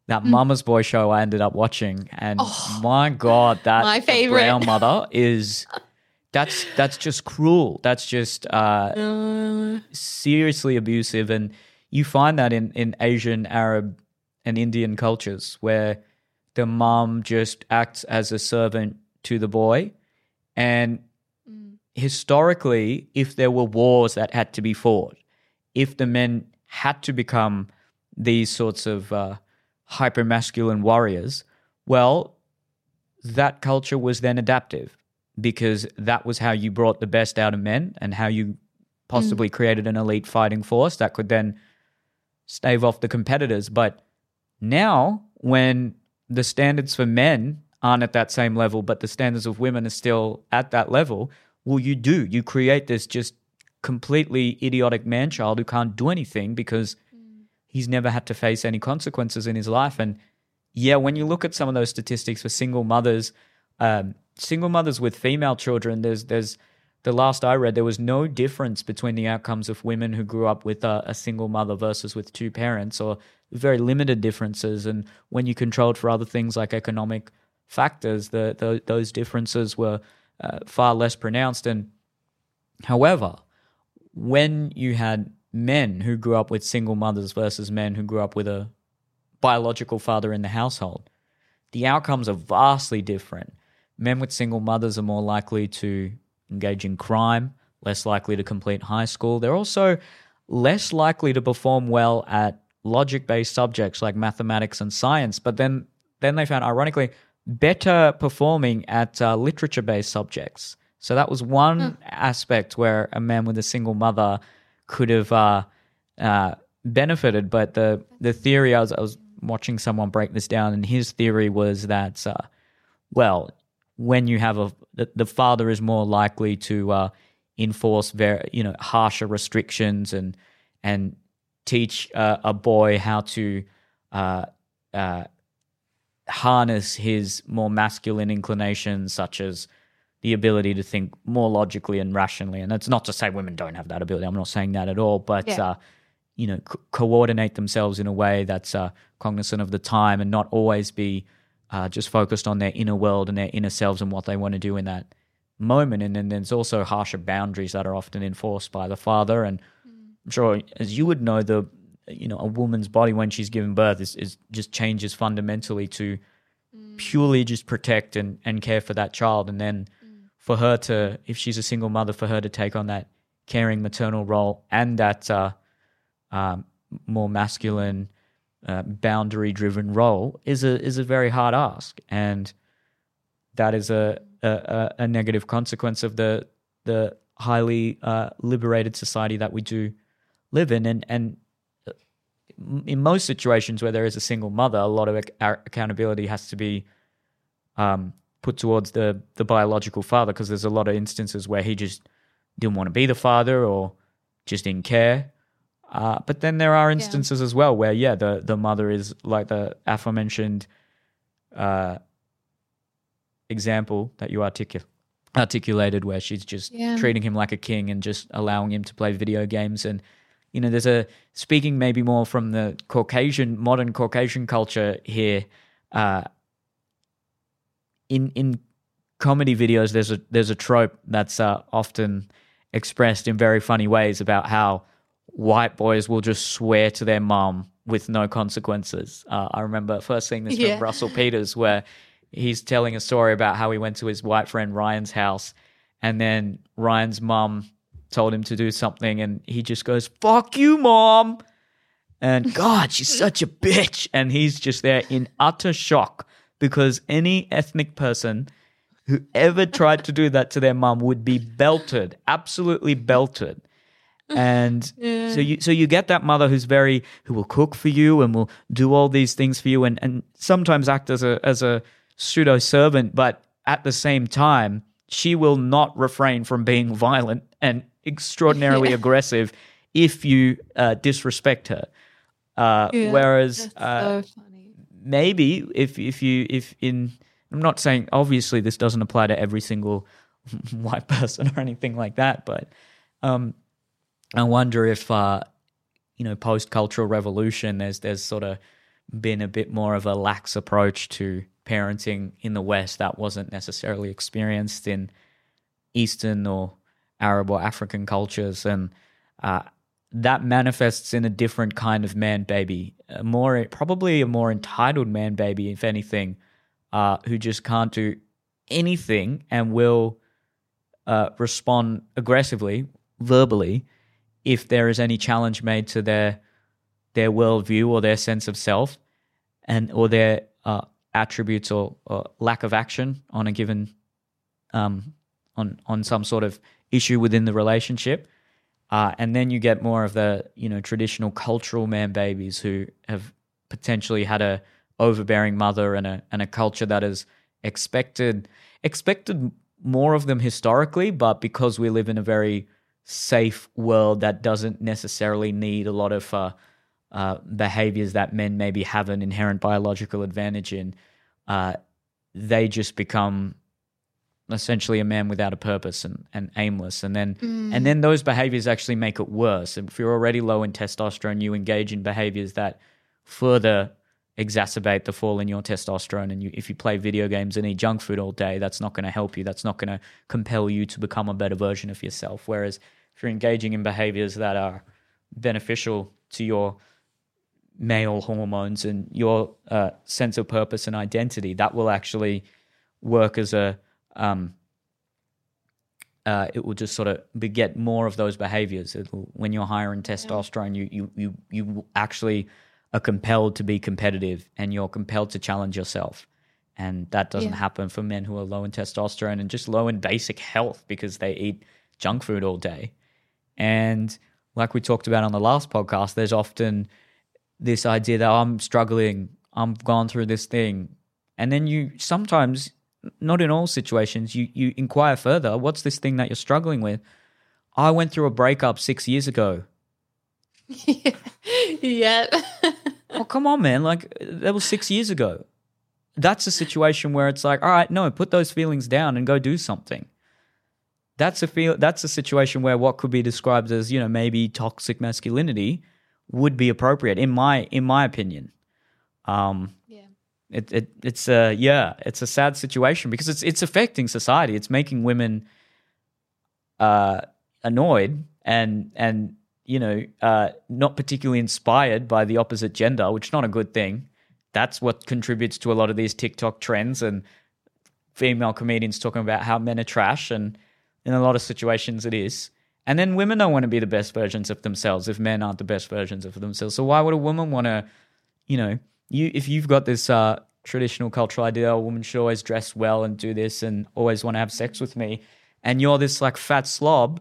A: that mm. Mama's Boy show I ended up watching, and oh, my god, that
B: my favorite
A: brown mother is that's that's just cruel. That's just uh, uh, seriously abusive and you find that in, in Asian, Arab, and Indian cultures where the mom just acts as a servant to the boy. And mm. historically, if there were wars that had to be fought, if the men had to become these sorts of uh, hyper masculine warriors, well, that culture was then adaptive because that was how you brought the best out of men and how you possibly mm. created an elite fighting force that could then stave off the competitors. But now, when the standards for men aren't at that same level, but the standards of women are still at that level, well, you do. You create this just completely idiotic man child who can't do anything because mm. he's never had to face any consequences in his life. And yeah, when you look at some of those statistics for single mothers, um, single mothers with female children, there's there's the last I read, there was no difference between the outcomes of women who grew up with a, a, single mother versus with two parents, or very limited differences. And when you controlled for other things like economic factors, the, the those differences were uh, far less pronounced. And however, when you had men who grew up with single mothers versus men who grew up with a biological father in the household, the outcomes are vastly different. Men with single mothers are more likely to engage in crime, less likely to complete high school. They're also less likely to perform well at logic based subjects like mathematics and science. But then, then they found, ironically, better performing at uh, literature based subjects. So that was one mm. aspect where a man with a single mother could have uh, uh, benefited. But the, the theory, I was, I was watching someone break this down, and his theory was that, uh, well, when you have a the, the father is more likely to uh, enforce very you know harsher restrictions and and teach uh, a boy how to uh, uh, harness his more masculine inclinations, such as the ability to think more logically and rationally. And that's not to say women don't have that ability. I'm not saying that at all, but yeah. Uh, you know, co- coordinate themselves in a way that's uh, cognizant of the time and not always be uh, just focused on their inner world and their inner selves and what they want to do in that moment. And then there's also harsher boundaries that are often enforced by the father. And I'm sure, as you would know, the you know a woman's body when she's given birth is, is just changes fundamentally to purely just protect and, and care for that child. And then for her to, if she's a single mother, for her to take on that caring maternal role and that uh, um, more masculine, uh, boundary driven role is a is a very hard ask, and that is a a, a negative consequence of the the highly uh, liberated society that we do live in, and and uh, in most situations where there is a single mother, a lot of ac- accountability has to be um, put towards the the biological father because there's a lot of instances where he just didn't want to be the father or just didn't care. Uh, but then there are instances yeah. as well where yeah the the mother is like the aforementioned uh, example that you articul- articulated where she's just yeah. treating him like a king and just allowing him to play video games and you know there's a speaking maybe more from the caucasian modern caucasian culture here uh, in in comedy videos there's a there's a trope that's uh, often expressed in very funny ways about how white boys will just swear to their mom with no consequences. Uh, I remember first seeing this yeah. from Russell Peters, where he's telling a story about how he went to his white friend Ryan's house, and then Ryan's mom told him to do something, and he just goes, "Fuck you, mom." And God, she's such a bitch. And he's just there in utter shock because any ethnic person who ever tried to do that to their mom would be belted, absolutely belted and yeah. so you so you get that mother who's very who will cook for you and will do all these things for you and and sometimes act as a as a pseudo servant but at the same time she will not refrain from being violent and extraordinarily yeah. aggressive if you uh, disrespect her uh, yeah, whereas uh, so maybe if if you if in I'm not saying obviously this doesn't apply to every single white person or anything like that but um, I wonder if uh, you know post cultural revolution, there's there's sort of been a bit more of a lax approach to parenting in the West that wasn't necessarily experienced in Eastern or Arab or African cultures, and uh, that manifests in a different kind of man baby, a more probably a more entitled man baby, if anything, uh, who just can't do anything and will uh, respond aggressively, verbally, if there is any challenge made to their their worldview or their sense of self, and or their uh, attributes or, or, lack of action on a given um, on on some sort of issue within the relationship, uh, and then you get more of the you know traditional cultural man babies who have potentially had a overbearing mother and a and a culture that is expected expected more of them historically, but because we live in a very safe world that doesn't necessarily need a lot of uh, uh, behaviors that men maybe have an inherent biological advantage in, uh, they just become essentially a man without a purpose and, and aimless. And then mm. and then those behaviors actually make it worse. And if you're already low in testosterone you engage in behaviors that further exacerbate the fall in your testosterone. And you, if you play video games and eat junk food all day that's not going to help you. That's not going to compel you to become a better version of yourself. Whereas if you're engaging in behaviors that are beneficial to your male hormones and your uh, sense of purpose and identity, that will actually work as a um, uh, it will just sort of beget more of those behaviors. It'll, when you're higher in testosterone, you, you you you actually are compelled to be competitive and you're compelled to challenge yourself. And that doesn't yeah. happen for men who are low in testosterone and just low in basic health because they eat junk food all day. And like we talked about on the last podcast, there's often this idea that oh, I'm struggling, I'm gone through this thing. And then you sometimes, not in all situations, you, you inquire further what's this thing that you're struggling with? I went through a breakup six years ago.
B: yeah.
A: oh, come on, man. Like, that was six years ago. That's a situation where it's like, all right, no, put those feelings down and go do something that's a feel that's a situation where what could be described as you know maybe toxic masculinity would be appropriate in my in my opinion um
B: yeah
A: it, it it's a yeah, it's a sad situation because it's it's affecting society. It's making women uh, annoyed and and you know uh, not particularly inspired by the opposite gender, which is not a good thing. That's what contributes to a lot of these TikTok trends and female comedians talking about how men are trash, and in a lot of situations it is. And then women don't want to be the best versions of themselves if men aren't the best versions of themselves. So why would a woman want to, you know, you if you've got this uh, traditional cultural idea, a woman should always dress well and do this and always want to have sex with me, and you're this like fat slob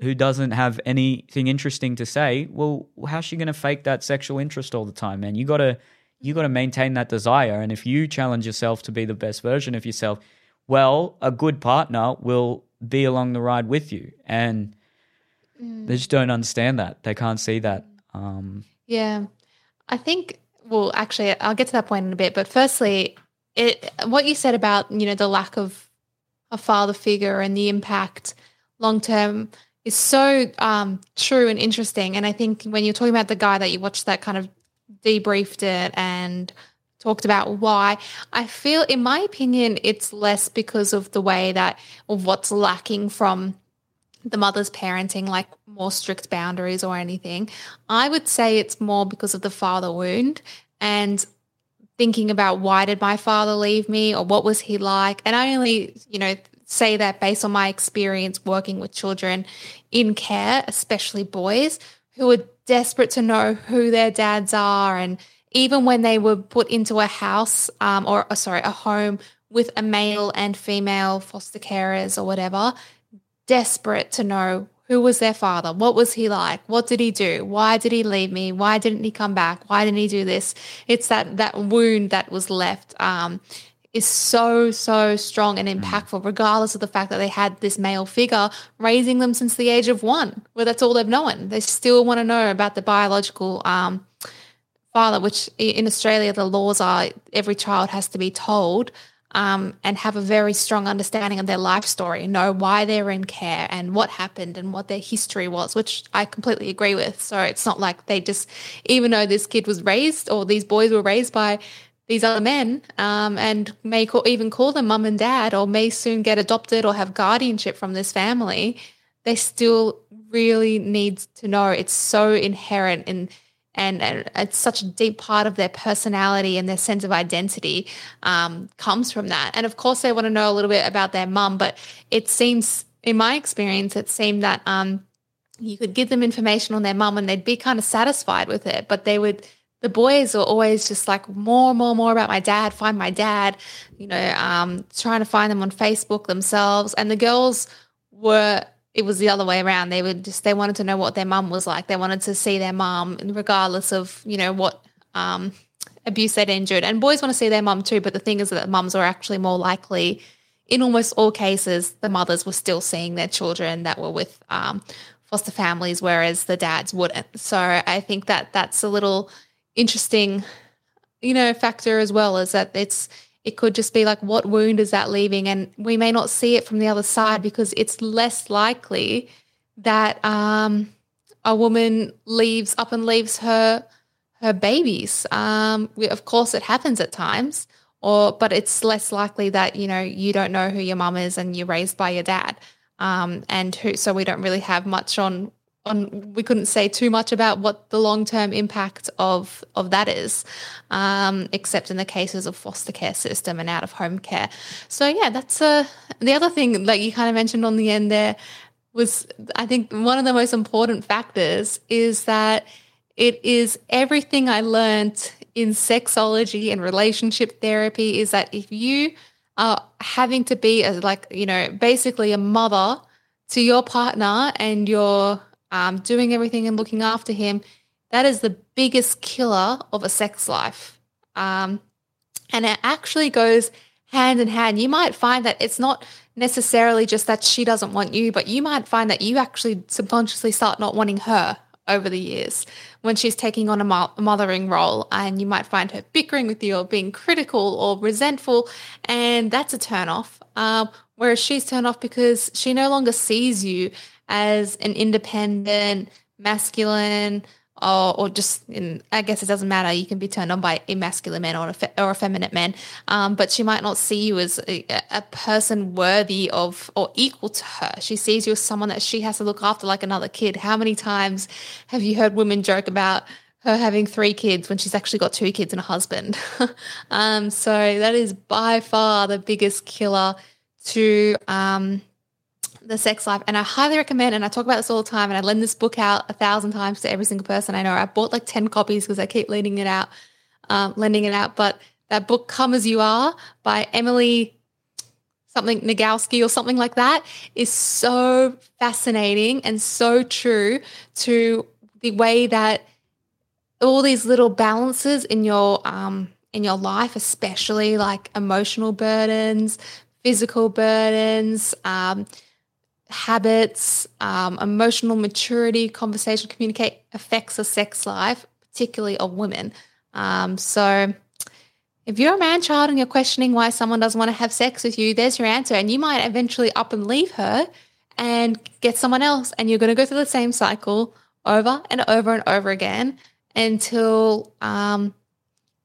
A: who doesn't have anything interesting to say, well, how's she going to fake that sexual interest all the time, man? You got to you got to maintain that desire, and if you challenge yourself to be the best version of yourself, well, a good partner will be along the ride with you, and mm. they just don't understand that. They can't see that. Um,
B: yeah, I think. Well, actually, I'll get to that point in a bit. But firstly, it what you said about you know the lack of a father figure and the impact long term is so um, true and interesting. And I think when you're talking about the guy that you watched that kind of debriefed it and talked about why, I feel, in my opinion, it's less because of the way that, of what's lacking from the mother's parenting, like more strict boundaries or anything. I would say it's more because of the father wound and thinking about why did my father leave me or what was he like. And I only, you know, say that based on my experience working with children in care, especially boys who are desperate to know who their dads are. And even when they were put into a house um, or, uh, sorry, a home with a male and female foster carers or whatever, desperate to know who was their father? What was he like? What did he do? Why did he leave me? Why didn't he come back? Why didn't he do this? It's that that wound that was left. Um, is so, so strong and mm. impactful, regardless of the fact that they had this male figure raising them since the age of one, where that's all they've known. They still want to know about the biological um, father, which in Australia, the laws are every child has to be told um, and have a very strong understanding of their life story, know why they're in care and what happened and what their history was, which I completely agree with. So it's not like they just, even though this kid was raised or these boys were raised by these other men um, and may call, even call them mum and dad or may soon get adopted or have guardianship from this family, they still really need to know it's so inherent in and, it's such a deep part of their personality and their sense of identity um, comes from that. And of course, they want to know a little bit about their mum, but it seems, in my experience, it seemed that um, you could give them information on their mum and they'd be kind of satisfied with it, but they would – the boys were always just like more, more, more about my dad, find my dad, you know, um, trying to find them on Facebook themselves. And the girls were, it was the other way around. They would just, they wanted to know what their mum was like. They wanted to see their mum, regardless of, you know, what um, abuse they'd endured. And boys want to see their mum too. But the thing is that mums are actually more likely, in almost all cases, the mothers were still seeing their children that were with um, foster families, whereas the dads wouldn't. So I think that that's a little, interesting, you know, factor as well is that it's it could just be like what wound is that leaving? And we may not see it from the other side because it's less likely that um, a woman leaves up and leaves her her babies. Um, of course it happens at times or but it's less likely that you know you don't know who your mum is and you're raised by your dad. Um, and who so we don't really have much on on we couldn't say too much about what the long term impact of of that is, um, except in the cases of foster care system and out of home care. So yeah, that's a the other thing like you kind of mentioned on the end there was I think one of the most important factors is that it is everything I learned in sexology and relationship therapy is that if you are having to be a, like you know basically a mother to your partner and your um, doing everything and looking after him, that is the biggest killer of a sex life. Um, and it actually goes hand in hand. You might find that it's not necessarily just that she doesn't want you, but you might find that you actually subconsciously start not wanting her over the years when she's taking on a mo- mothering role. And you might find her bickering with you or being critical or resentful. And that's a turn off. Um, whereas she's turned off because she no longer sees you as an independent, masculine, or, or just in, I guess it doesn't matter. You can be turned on by a masculine man or a, fe- or effeminate man, um, but she might not see you as a, a, person worthy of or equal to her. She sees you as someone that she has to look after like another kid. How many times have you heard women joke about her having three kids when she's actually got two kids and a husband? um, so that is by far the biggest killer to um, the sex life. And I highly recommend, and I talk about this all the time, and I lend this book out a thousand times to every single person I know. I bought like 10 copies because I keep lending it out, um, lending it out. But that book, Come As You Are by Emily something Nagoski or something like that is so fascinating and so true to the way that all these little balances in your um in your life, especially like emotional burdens, physical burdens, um, habits, um, emotional maturity, conversation, communicate affects a sex life, particularly of women. Um, so if you're a man child and you're questioning why someone doesn't want to have sex with you, there's your answer. And you might eventually up and leave her and get someone else. And you're going to go through the same cycle over and over and over again until um,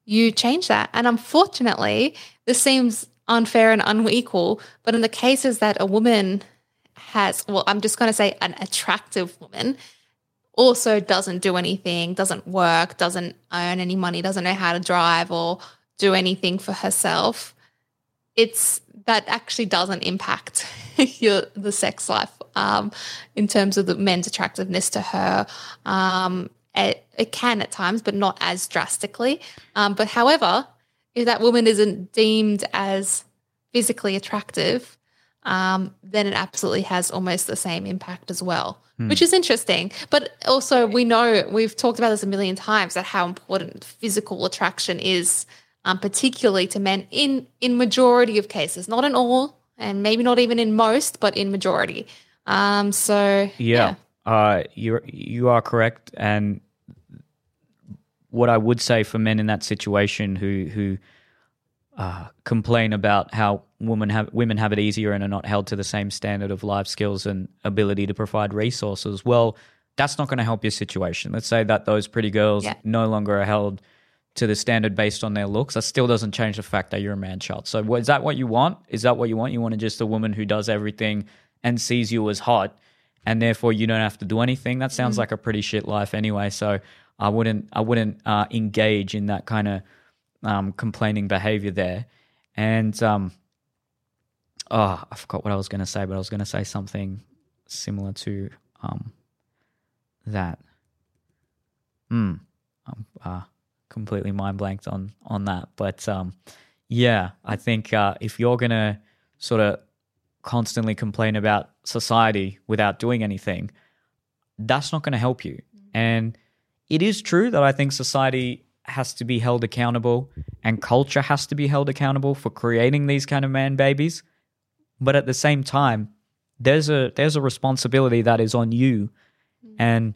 B: you change that. And unfortunately, this seems unfair and unequal. But in the cases that a woman has, well, I'm just going to say an attractive woman also doesn't do anything, doesn't work, doesn't earn any money, doesn't know how to drive or do anything for herself, it's that actually doesn't impact your the sex life um, in terms of the men's attractiveness to her. Um, it, it, can at times, but not as drastically. Um, but however, if that woman isn't deemed as physically attractive, um, then it absolutely has almost the same impact as well, hmm. which is interesting. But also, we know we've talked about this a million times that how important physical attraction is, um, particularly to men in in majority of cases, not in all, and maybe not even in most, but in majority. Um, so
A: yeah, yeah. Uh, you you are correct, and what I would say for men in that situation who who uh, complain about how women have women have it easier and are not held to the same standard of life skills and ability to provide resources. Well, that's not going to help your situation. Let's say that those pretty girls yeah. no longer are held to the standard based on their looks. That still doesn't change the fact that you're a man child. So, is that what you want? Is that what you want? You want just a woman who does everything and sees you as hot, and therefore you don't have to do anything. That sounds mm. like a pretty shit life anyway. So, I wouldn't I wouldn't uh, engage in that kind of um, complaining behavior there. And um, oh, I forgot what I was going to say, but I was going to say something similar to um, that. Hmm. I'm uh, completely mind blanked on on that, but um, yeah, I think uh, if you're gonna sort of constantly complain about society without doing anything, that's not going to help you. And it is true that I think society has to be held accountable and culture has to be held accountable for creating these kind of man babies. But at the same time, there's a there's a responsibility that is on you. And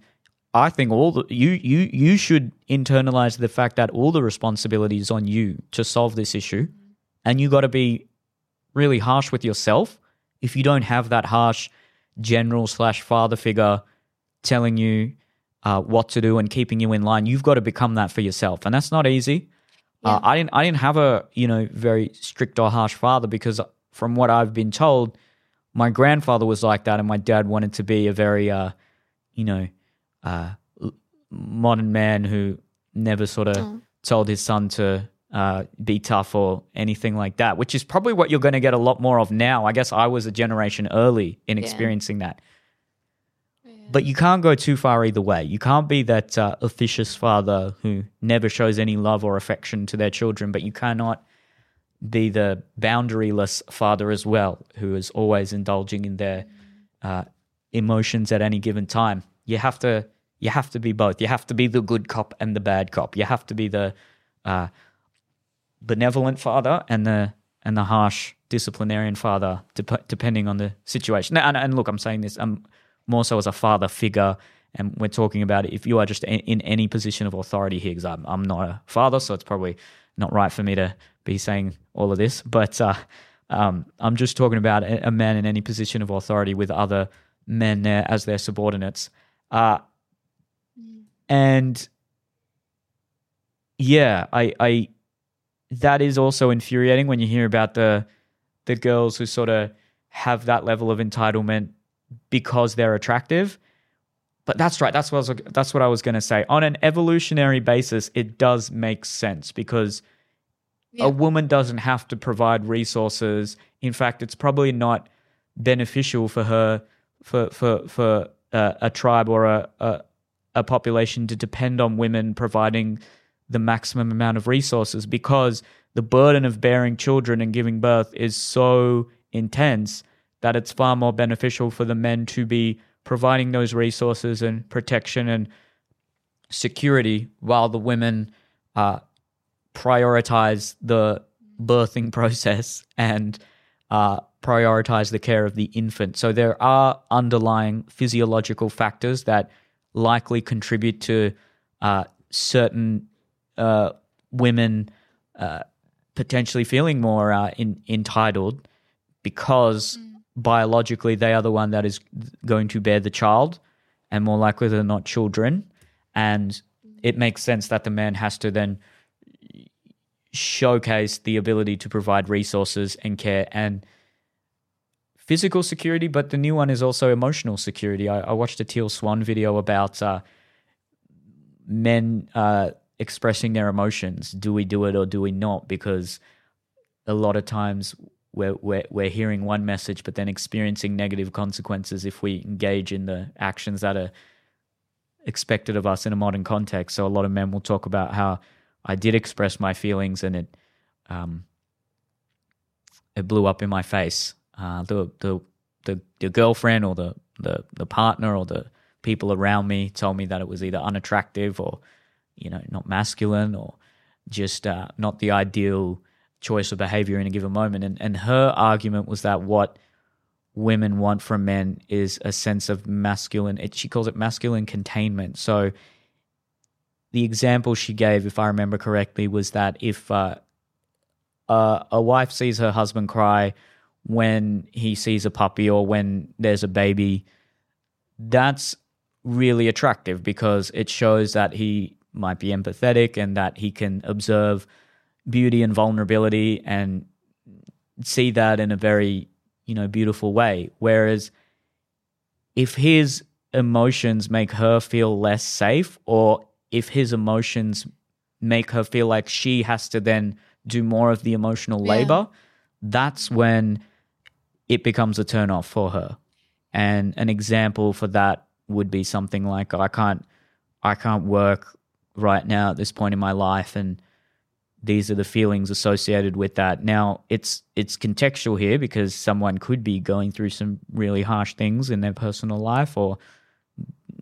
A: I think all the you you you should internalize the fact that all the responsibility is on you to solve this issue. And you got to be really harsh with yourself if you don't have that harsh general slash father figure telling you uh, what to do and keeping you in line. You've got to become that for yourself, and that's not easy. Uh, yeah. Uh, I didn't. I didn't have a you know very strict or harsh father because from what I've been told, my grandfather was like that, and my dad wanted to be a very uh, you know uh, modern man who never sort of mm. told his son to uh, be tough or anything like that, which is probably what you're going to get a lot more of now. I guess I was a generation early in experiencing yeah. that. But you can't go too far either way. You can't be that uh, officious father who never shows any love or affection to their children, but you cannot be the boundaryless father as well, who is always indulging in their uh, emotions at any given time. You have to you have to be both. You have to be the good cop and the bad cop. You have to be the uh, benevolent father and the and the harsh disciplinarian father, dep- depending on the situation. and, and, look, I'm saying this. I'm more so as a father figure. And we're talking about if you are just in any position of authority here, because I'm, I'm not a father, so it's probably not right for me to be saying all of this. But uh, um, I'm just talking about a man in any position of authority with other men there as their subordinates. Uh, and yeah, I, I, that is also infuriating when you hear about the, the girls who sort of have that level of entitlement because they're attractive. But that's right. That's what I was, that's what I was going to say. On an evolutionary basis, it does make sense because yeah. a woman doesn't have to provide resources. In fact, it's probably not beneficial for her for for for uh, a tribe or a, a a population to depend on women providing the maximum amount of resources because the burden of bearing children and giving birth is so intense that it's far more beneficial for the men to be providing those resources and protection and security while the women uh, prioritize the birthing process and uh, prioritize the care of the infant. So there are underlying physiological factors that likely contribute to uh, certain uh, women uh, potentially feeling more uh, in, entitled because mm. biologically they are the one that is going to bear the child and more likely than not children. And it makes sense that the man has to then showcase the ability to provide resources and care and physical security, but the new one is also emotional security. I, I watched a Teal Swan video about uh, men uh, expressing their emotions. Do we do it or do we not? Because a lot of times we're, we're, we're hearing one message, but then experiencing negative consequences if we engage in the actions that are expected of us in a modern context. So a lot of men will talk about how I did express my feelings and it um, it blew up in my face. Uh, the, the the the girlfriend or the, the the partner or the people around me told me that it was either unattractive or you know not masculine or just uh, not the ideal choice of behavior in a given moment. And and her argument was that what women want from men is a sense of masculine it, she calls it masculine containment. So the example she gave if i remember correctly was that if uh, a wife sees her husband cry when he sees a puppy or when there's a baby, that's really attractive because it shows that he might be empathetic and that he can observe beauty and vulnerability and see that in a very, you know, beautiful way. Whereas if his emotions make her feel less safe or if his emotions make her feel like she has to then do more of the emotional labor, yeah. that's when it becomes a turn off for her. And an example for that would be something like I can't I can't work right now at this point in my life and these are the feelings associated with that. Now it's it's contextual here because someone could be going through some really harsh things in their personal life or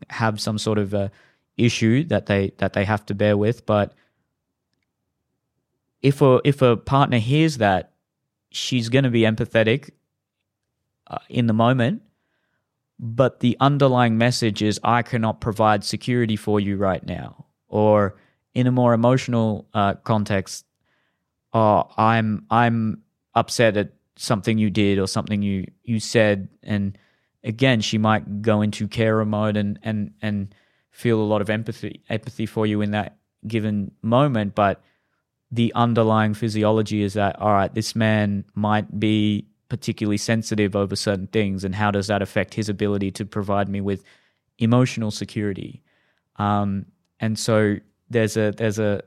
A: have some sort of a issue that they that they have to bear with. But if a if a partner hears that, she's going to be empathetic uh, in the moment, but the underlying message is I cannot provide security for you right now. Or in a more emotional uh, context, oh, I'm I'm upset at something you did or something you you said, and again, she might go into carer mode and and and feel a lot of empathy empathy for you in that given moment, but the underlying physiology is that all right, this man might be particularly sensitive over certain things, and how does that affect his ability to provide me with emotional security? Um, and so there's a there's a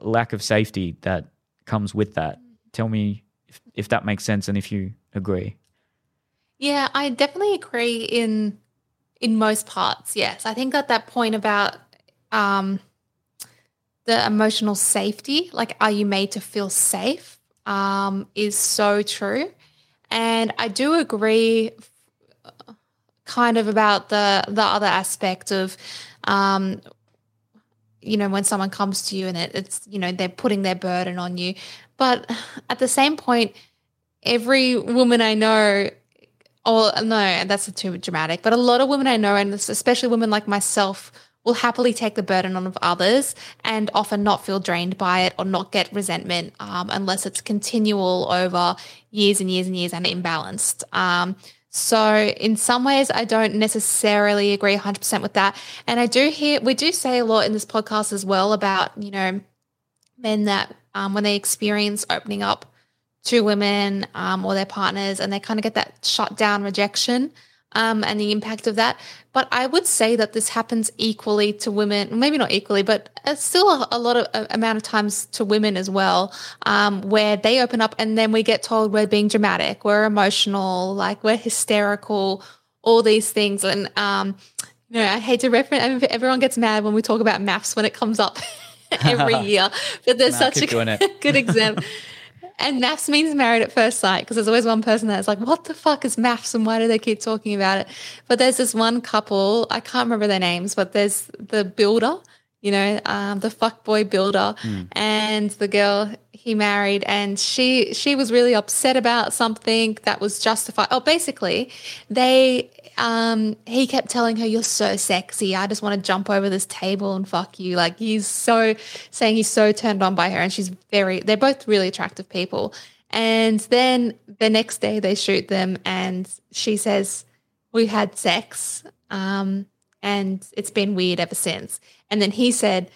A: lack of safety that comes with that. Tell me if, if that makes sense and if you agree.
B: Yeah, I definitely agree in in most parts. Yes, I think that that point about um, the emotional safety, like are you made to feel safe, um, is so true. And I do agree kind of about the the other aspect of um, you know when someone comes to you and it, it's you know they're putting their burden on you but at the same point every woman i know or no that's too dramatic but a lot of women i know and especially women like myself will happily take the burden on of others and often not feel drained by it or not get resentment um, unless it's continual over years and years and years and imbalanced. Um, So in some ways, I don't necessarily agree 100% with that. And I do hear, we do say a lot in this podcast as well about, you know, men that um, when they experience opening up to women um, or their partners and they kind of get that shut down rejection um, and the impact of that. But I would say that this happens equally to women, maybe not equally, but still a, a lot of a, amount of times to women as well, um, where they open up and then we get told we're being dramatic, we're emotional, like we're hysterical, all these things. And, um, you know, I hate to reference, I mean, everyone gets mad when we talk about MAFS when it comes up every year, but there's such a good example. And MAFS means married at first sight because there's always one person that's like, what the fuck is MAFS and why do they keep talking about it? But there's this one couple, I can't remember their names, but there's the builder, you know, um, the fuckboy builder mm. and the girl he married and she she was really upset about something that was justified. Oh, basically, they um, he kept telling her, You're so sexy. I just want to jump over this table and fuck you. Like he's so saying he's so turned on by her. And she's very, they're both really attractive people. And then the next day they shoot them and she says, We had sex. Um, and it's been weird ever since. And then he said,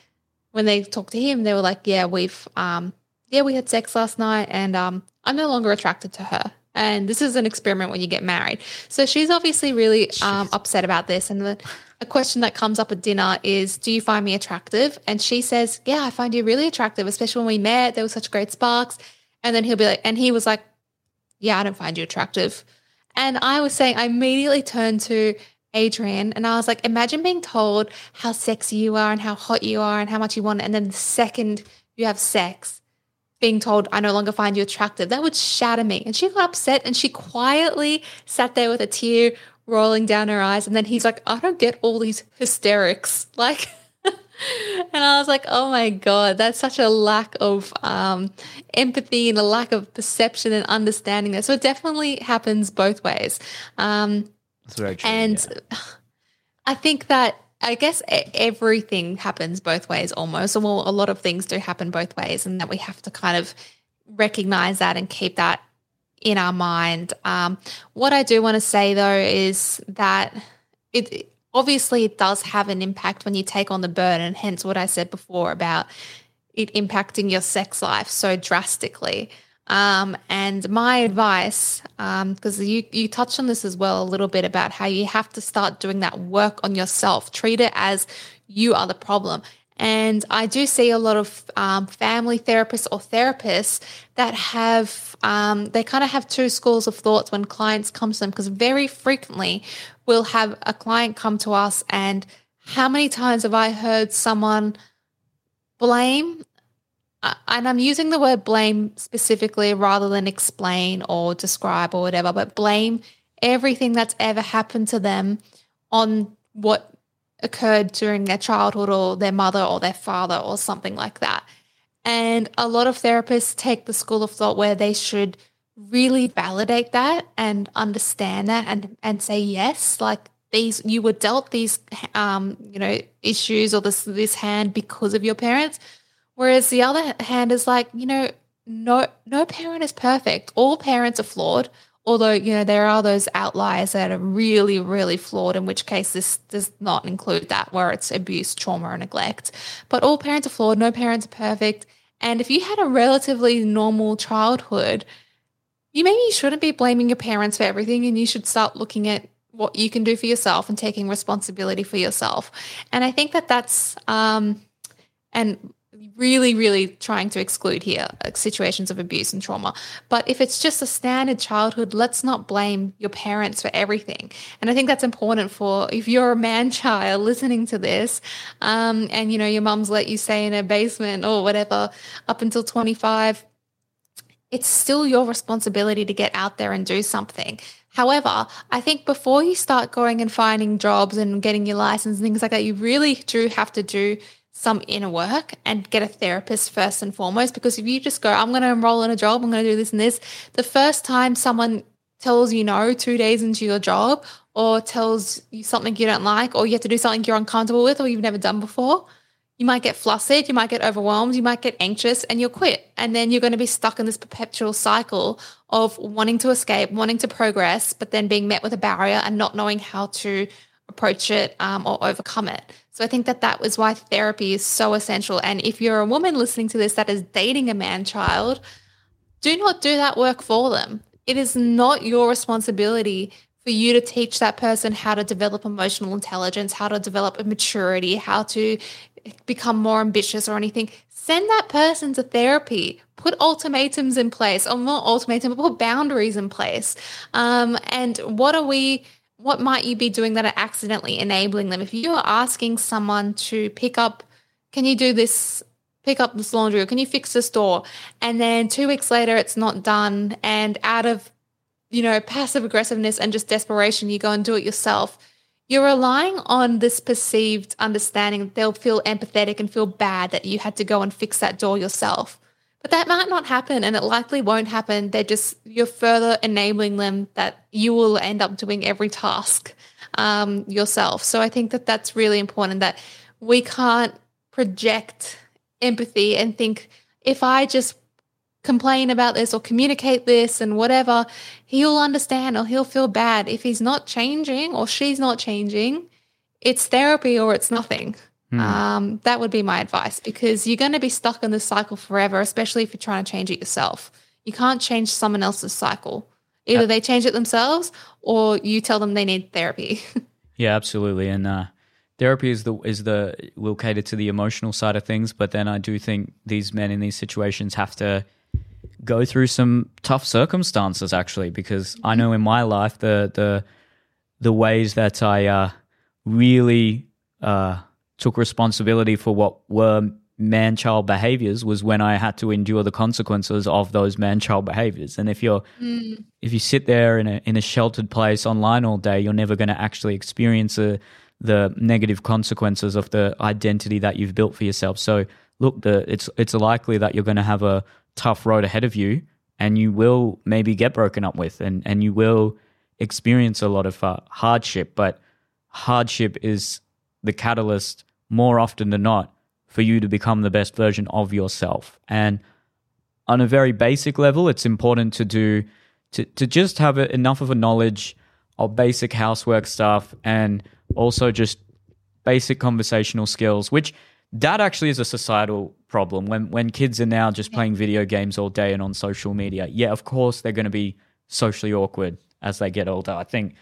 B: when they talked to him, they were like, Yeah, we've, um, yeah, we had sex last night and um, I'm no longer attracted to her. And this is an experiment when you get married. So she's obviously really um, upset about this. And the a question that comes up at dinner is, Do you find me attractive? And she says, Yeah, I find you really attractive, especially when we met. There was such great sparks. And then he'll be like, and he was like, Yeah, I don't find you attractive. And I was saying, I immediately turned to Adrian and I was like, Imagine being told how sexy you are and how hot you are and how much you want. It. And then the second you have sex, being told, I no longer find you attractive. That would shatter me. And she got upset and she quietly sat there with a tear rolling down her eyes. And then he's like, I don't get all these hysterics. Like, and I was like, oh my God, that's such a lack of um, empathy and a lack of perception and understanding there. So it definitely happens both ways. Um,
A: that's very true.
B: And yeah. I think that I guess everything happens both ways almost. Well, a lot of things do happen both ways, and that we have to kind of recognize that and keep that in our mind. Um, what I do want to say though is that it obviously it does have an impact when you take on the burden, hence what I said before about it impacting your sex life so drastically. Um, and my advice, because um, you you touched on this as well a little bit about how you have to start doing that work on yourself. Treat it as you are the problem. And I do see a lot of um, family therapists or therapists that have, um, they kind of have two schools of thoughts when clients come to them because very frequently we'll have a client come to us and how many times have I heard someone blame and I'm using the word blame specifically rather than explain or describe or whatever, but blame everything that's ever happened to them on what occurred during their childhood or their mother or their father or something like that. And a lot of therapists take the school of thought where they should really validate that and understand that and and say yes like these you were dealt these um you know issues or this this hand because of your parents Whereas the other hand is like, you know, no no parent is perfect. All parents are flawed. Although, you know, there are those outliers that are really, really flawed, in which case this does not include that, where it's abuse, trauma, or neglect. But all parents are flawed, no parents are perfect. And if you had a relatively normal childhood, you maybe shouldn't be blaming your parents for everything and you should start looking at what you can do for yourself and taking responsibility for yourself. And I think that that's um and really, really trying to exclude here like situations of abuse and trauma. But if it's just a standard childhood, let's not blame your parents for everything. And I think that's important for if you're a man child listening to this, um, and you know your mum's let you stay in a basement or whatever up until 25. It's still your responsibility to get out there and do something. However, I think before you start going and finding jobs and getting your license and things like that, you really do have to do some inner work and get a therapist first and foremost. Because if you just go, I'm going to enroll in a job, I'm going to do this and this, the first time someone tells you no two days into your job or tells you something you don't like or you have to do something you're uncomfortable with or you've never done before, you might get flustered, you might get overwhelmed, you might get anxious, and you'll quit. And then you're going to be stuck in this perpetual cycle of wanting to escape, wanting to progress, but then being met with a barrier and not knowing how to approach it um, or overcome it. So I think that that was why therapy is so essential. And if you're a woman listening to this that is dating a man child, do not do that work for them. It is not your responsibility for you to teach that person how to develop emotional intelligence, how to develop a maturity, how to become more ambitious or anything, send that person to therapy. Put ultimatums in place, or not ultimatums, but put boundaries in place. Um, and what are we? What might you be doing that are accidentally enabling them? If you are asking someone to pick up, can you do this? Pick up this laundry, or can you fix this door? And then two weeks later, it's not done, and out of you know passive aggressiveness and just desperation, you go and do it yourself you're relying on this perceived understanding they'll feel empathetic and feel bad that you had to go and fix that door yourself. But that might not happen and it likely won't happen. They're just, you're further enabling them that you will end up doing every task um, yourself. So I think that that's really important that we can't project empathy and think if I just complain about this or communicate this and whatever, he'll understand or he'll feel bad. If he's not changing or she's not changing, it's therapy or it's nothing. Hmm. Um, that would be my advice because you're going to be stuck in this cycle forever, especially if you're trying to change it yourself. You can't change someone else's cycle. Either they change it themselves or you tell them they need therapy.
A: yeah, absolutely. And uh, therapy is the is the will cater to the emotional side of things, but then I do think these men in these situations have to go through some tough circumstances actually because I know in my life the the the ways that I uh, really uh, took responsibility for what were man child behaviors was when I had to endure the consequences of those man child behaviors. And if you're mm. if you sit there in a in a sheltered place online all day, you're never going to actually experience a, the negative consequences of the identity that you've built for yourself. So look, the, it's it's likely that you're going to have a tough road ahead of you and you will maybe get broken up with and, and you will experience a lot of uh, hardship. But hardship is the catalyst more often than not for you to become the best version of yourself. And on a very basic level, it's important to do to, to just have enough of a knowledge of basic housework stuff and also just basic conversational skills, which that actually is a societal problem. When when kids are now just playing video games all day and on social media yeah of course they're going to be socially awkward as they get older. I think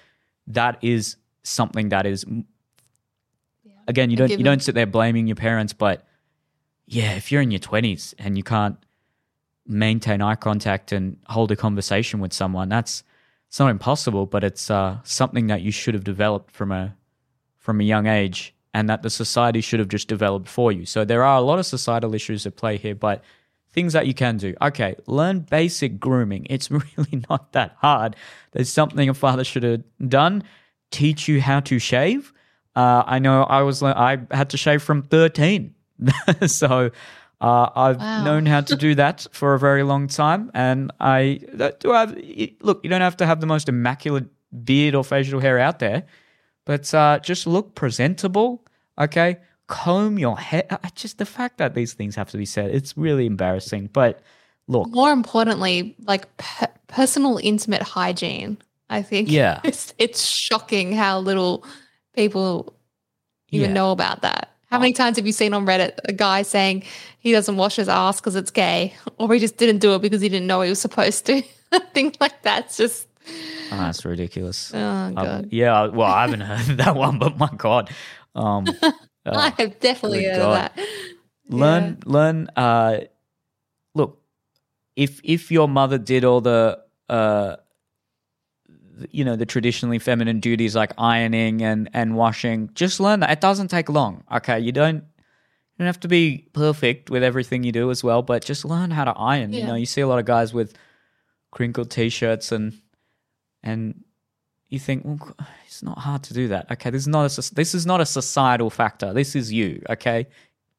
A: that is something that is again you don't you don't sit there blaming your parents but yeah if you're in your 20s and you can't maintain eye contact and hold a conversation with someone that's it's not impossible but it's uh, something that you should have developed from a from a young age and that the society should have just developed for you. So there are a lot of societal issues at play here, but things that you can do. Okay, learn basic grooming. It's really not that hard. There's something a father should have done. Teach you how to shave. Uh, I know I was I had to shave from 13, so uh, I've wow. known how to do that for a very long time. And I do have look. You don't have to have the most immaculate beard or facial hair out there but uh, just look presentable, okay? Comb your hair. Just the fact that these things have to be said, it's really embarrassing. But look.
B: More importantly, like personal, intimate hygiene. I think.
A: Yeah.
B: It's, it's shocking how little people even yeah. know about that. How many times have you seen on Reddit a guy saying he doesn't wash his ass because it's gay, or he just didn't do it because he didn't know he was supposed to? Things like that's just
A: Oh, that's ridiculous.
B: Oh god. Um,
A: yeah, well, I haven't heard that one, but my god. Um,
B: I have definitely heard god. that.
A: Learn, yeah. learn. Uh, look, if if your mother did all the, uh, you know, the traditionally feminine duties like ironing and and washing, just learn that. It doesn't take long. Okay, you don't you don't have to be perfect with everything you do as well, but just learn how to iron. Yeah. You know, you see a lot of guys with crinkled t-shirts and and you think, well, it's not hard to do that. Okay, this is not a this is not a societal factor. This is you. Okay,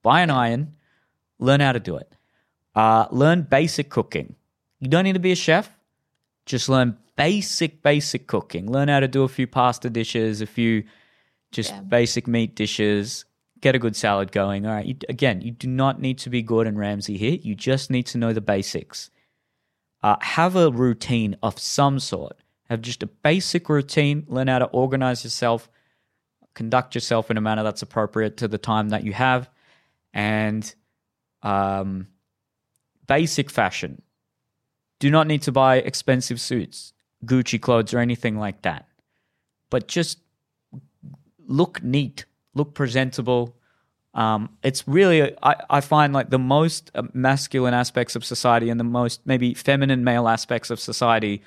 A: buy an iron, learn how to do it. Uh, learn basic cooking. You don't need to be a chef. Just learn basic basic cooking. Learn how to do a few pasta dishes, a few just yeah. basic meat dishes. get a good salad going. All right. You, again, you do not need to be Gordon Ramsay here. You just need to know the basics. Uh, have a routine of some sort. Have just a basic routine. Learn how to organize yourself, conduct yourself in a manner that's appropriate to the time that you have, and um, basic fashion. Do not need to buy expensive suits, Gucci clothes, or anything like that. But just look neat, look presentable. Um, it's really, I, I find like the most uh, masculine aspects of society and the most maybe feminine male aspects of society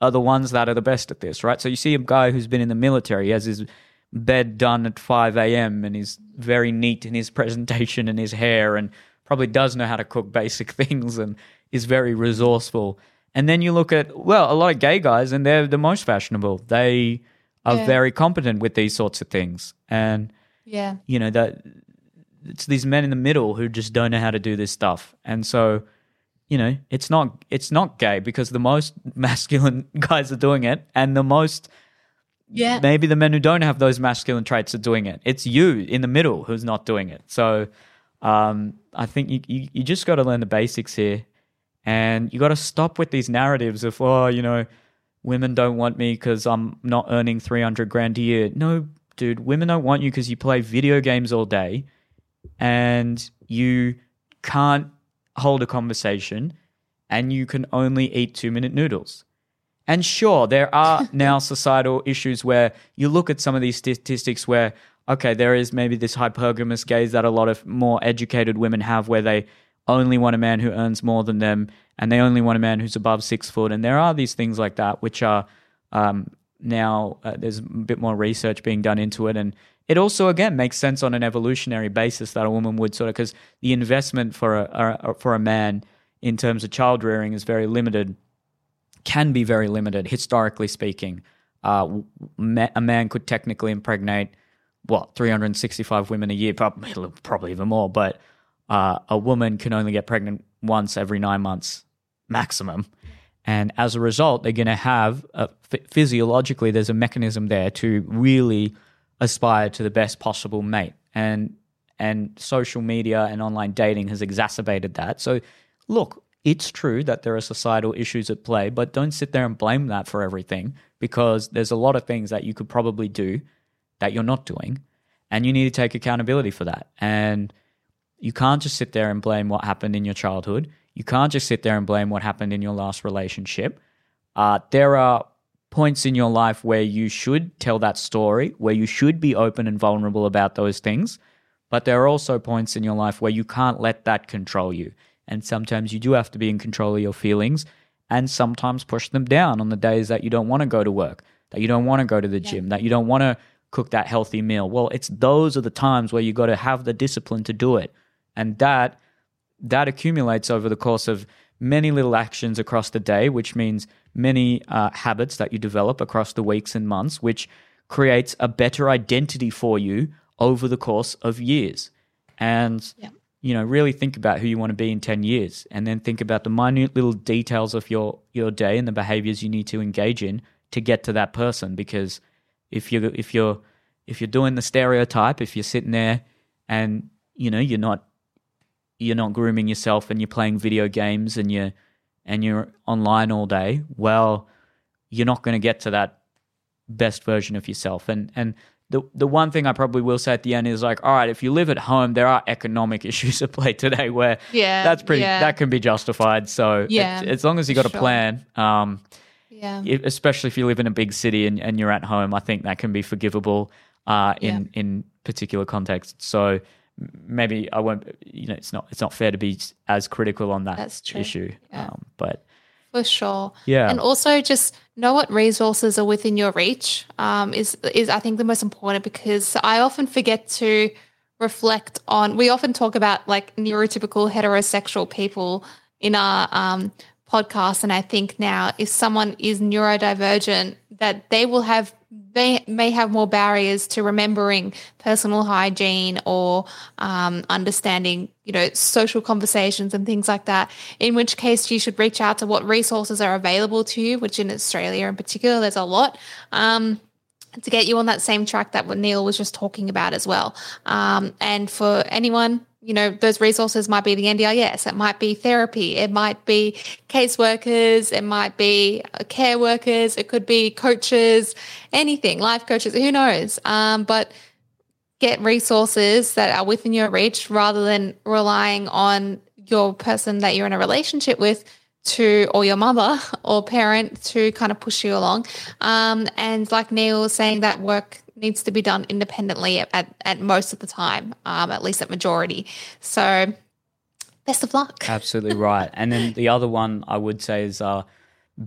A: are the ones that are the best at this, right? So you see a guy who's been in the military, he has his bed done at 5 a.m. and he's very neat in his presentation and his hair and probably does know how to cook basic things and is very resourceful. And then you look at, well, a lot of gay guys and they're the most fashionable. They are
B: Yeah.
A: very competent with these sorts of things. And,
B: Yeah.
A: you know, that it's these men in the middle who just don't know how to do this stuff. And so, you know, it's not it's not gay because the most masculine guys are doing it and the most
B: Yeah.
A: maybe the men who don't have those masculine traits are doing it. It's you in the middle who's not doing it. So um, I think you, you, you just got to learn the basics here. And you got to stop with these narratives of, oh, you know, women don't want me because I'm not earning 300 grand a year. No, dude, women don't want you because you play video games all day and you can't hold a conversation and you can only eat two minute noodles. And sure, there are now societal issues where you look at some of these statistics where, okay, there is maybe this hypergamous gaze that a lot of more educated women have where they only want a man who earns more than them and they only want a man who's above six foot. And there are these things like that, which are um, now uh, there's a bit more research being done into it. And it also, again, makes sense on an evolutionary basis that a woman would sort of, because the investment for a, a, for a man in terms of child rearing is very limited can be very limited, historically speaking. Uh, a man could technically impregnate what 365 women a year, probably, probably even more. But uh, a woman can only get pregnant once every nine months maximum, and as a result, they're going to have physiologically there's a mechanism there to really aspire to the best possible mate, and and social media and online dating has exacerbated that. So, look, it's true that there are societal issues at play, but don't sit there and blame that for everything because there's a lot of things that you could probably do that you're not doing, and you need to take accountability for that. And you can't just sit there and blame what happened in your childhood. You can't just sit there and blame what happened in your last relationship. Uh, there are points in your life where you should tell that story, where you should be open and vulnerable about those things. But there are also points in your life where you can't let that control you. And sometimes you do have to be in control of your feelings and sometimes push them down on the days that you don't want to go to work, that you don't want to go to the gym, that you don't want to cook that healthy meal. Well, it's those are the times where you got to have the discipline to do it. And that that accumulates over the course of many little actions across the day, which means many uh, habits that you develop across the weeks and months, which creates a better identity for you over the course of years. And
B: Yeah.
A: you know, really think about who you want to be in 10 years and then think about the minute little details of your your day and the behaviors you need to engage in to get to that person because if you if you're if you're doing the stereotype, if you're sitting there and you know, you're not you're not grooming yourself and you're playing video games and you're and you're online all day, well, you're not going to get to that best version of yourself. And and the the one thing I probably will say at the end is like, all right, if you live at home, there are economic issues at play today where
B: Yeah,
A: that's pretty
B: yeah.
A: that can be justified. So
B: Yeah,
A: it- as long as you got a plan, um,
B: Yeah.
A: if- especially if you live in a big city and, and you're at home, I think that can be forgivable uh, in in particular contexts. So maybe I won't. You know, it's not it's not fair to be as critical on that issue.
B: Yeah.
A: Um, but
B: For sure.
A: Yeah.
B: And also just know what resources are within your reach um, is is I think the most important because I often forget to reflect on we often talk about like neurotypical heterosexual people in our um, podcast and I think now if someone is neurodivergent that they will have they may have more barriers to remembering personal hygiene or um, understanding, you know, social conversations and things like that. In which case, you should reach out to what resources are available to you, which in Australia in particular, there's a lot. Um, to get you on that same track that Neil was just talking about as well. Um, and for anyone, you know, those resources might be the NDIS, it might be therapy, it might be caseworkers, it might be uh, care workers, it could be coaches, anything, life coaches, who knows? Um, but get resources that are within your reach rather than relying on your person that you're in a relationship with to or your mother or parent to kind of push you along um, and like neil was saying that work needs to be done independently at, at, at most of the time um, at least at majority so best of luck
A: absolutely right and then the other one i would say is uh,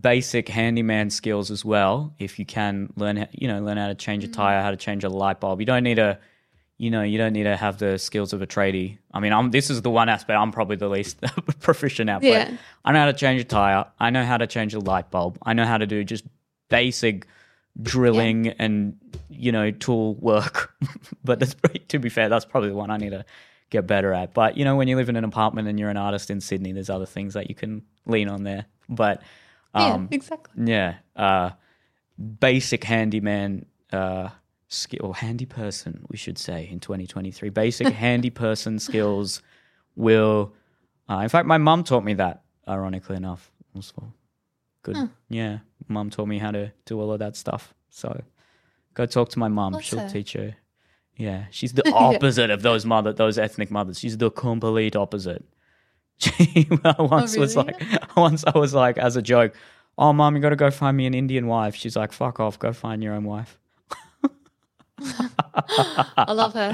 A: basic handyman skills as well if you can learn you know learn how to change a tire how to change a light bulb you don't need a you know, you don't need to have the skills of a tradie. I mean, I'm this is the one aspect I'm probably the least proficient at.
B: Yeah.
A: But I know how to change a tire. I know how to change a light bulb. I know how to do just basic drilling yeah. and you know tool work. but that's to be fair, that's probably the one I need to get better at. But you know, when you live in an apartment and you're an artist in Sydney, there's other things that you can lean on there. But
B: um, yeah, exactly.
A: Yeah, uh, basic handyman. Uh, skill or handy person, we should say, in 2023. Basic handy person skills will. Uh, in fact, my mum taught me that. Ironically enough, also good. Huh. Yeah, mum taught me how to do all of that stuff. So go talk to my mum. She'll teach you. Yeah, she's the opposite of those mother, those ethnic mothers. She's the complete opposite. She oh, once oh, really? was like, once I was like, as a joke, "Oh, mom, you got to go find me an Indian wife." She's like, "Fuck off, go find your own wife."
B: I love her.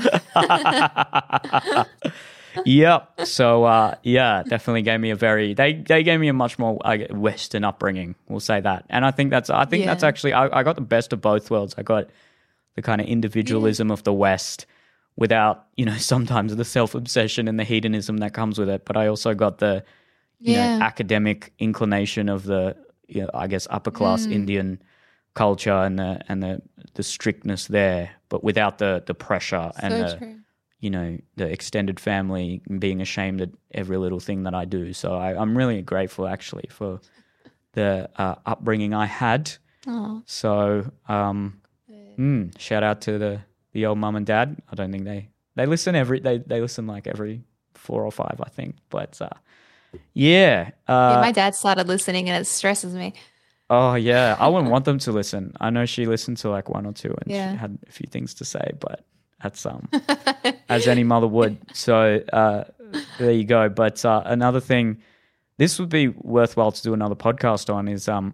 A: Yep. So uh, yeah, definitely gave me a very they they gave me a much more uh, Western upbringing. We'll say that, and I think that's I think yeah. that's actually I, I, got the best of both worlds. I got the kind of individualism yeah. of the West without you know sometimes the self obsession and the hedonism that comes with it, but I also got the you yeah. know academic inclination of the you know, I guess upper class mm. Indian culture and the and the the strictness there, but without the the pressure so and the true. You know the extended family being ashamed at every little thing that I do. So I, am really grateful actually for the uh, upbringing I had. Aww. So um, mm, shout out to the the old mum and dad. I don't think they they listen every they they listen like every four or five I think, but uh, yeah, uh,
B: yeah. My dad started listening and it stresses me.
A: Oh yeah, I wouldn't want them to listen. I know she listened to like one or two and yeah. she had a few things to say, but that's some, as any mother would. So uh, there you go. But uh, another thing, this would be worthwhile to do another podcast on is um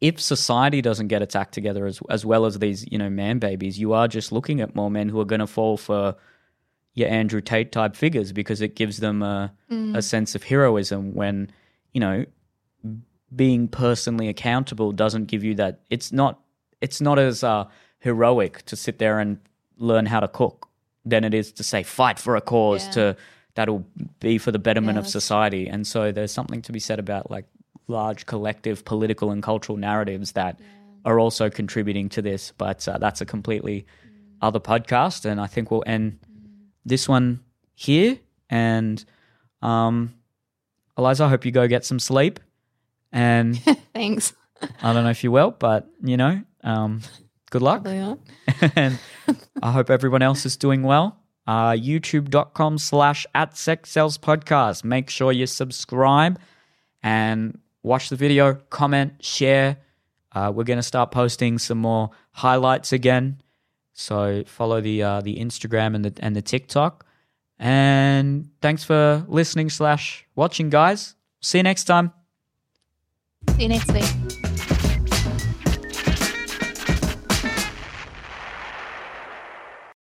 A: if society doesn't get its act together as as well as these you know man babies, you are just looking at more men who are going to fall for your Andrew Tate type figures because it gives them a mm. a sense of heroism when you know being personally accountable doesn't give you that. It's not. It's not as uh, heroic to sit there and learn how to cook than it is to say fight for a cause yeah. to that'll be for the betterment yeah, of society. And so there's something to be said about like large collective political and cultural narratives that yeah. are also contributing to this. But uh, that's a completely mm. other podcast, and I think we'll end mm. this one here. And um, Eliza, I hope you go get some sleep. And
B: thanks.
A: I don't know if you will, but you know, um, good luck. and I hope everyone else is doing well. Uh, YouTube.com slash at Sex Sells Podcast. Make sure you subscribe and watch the video, comment, share. Uh, we're going to start posting some more highlights again. So follow the uh, the Instagram and the and the TikTok. And thanks for listening slash watching, guys. See you next time.
B: See you next week.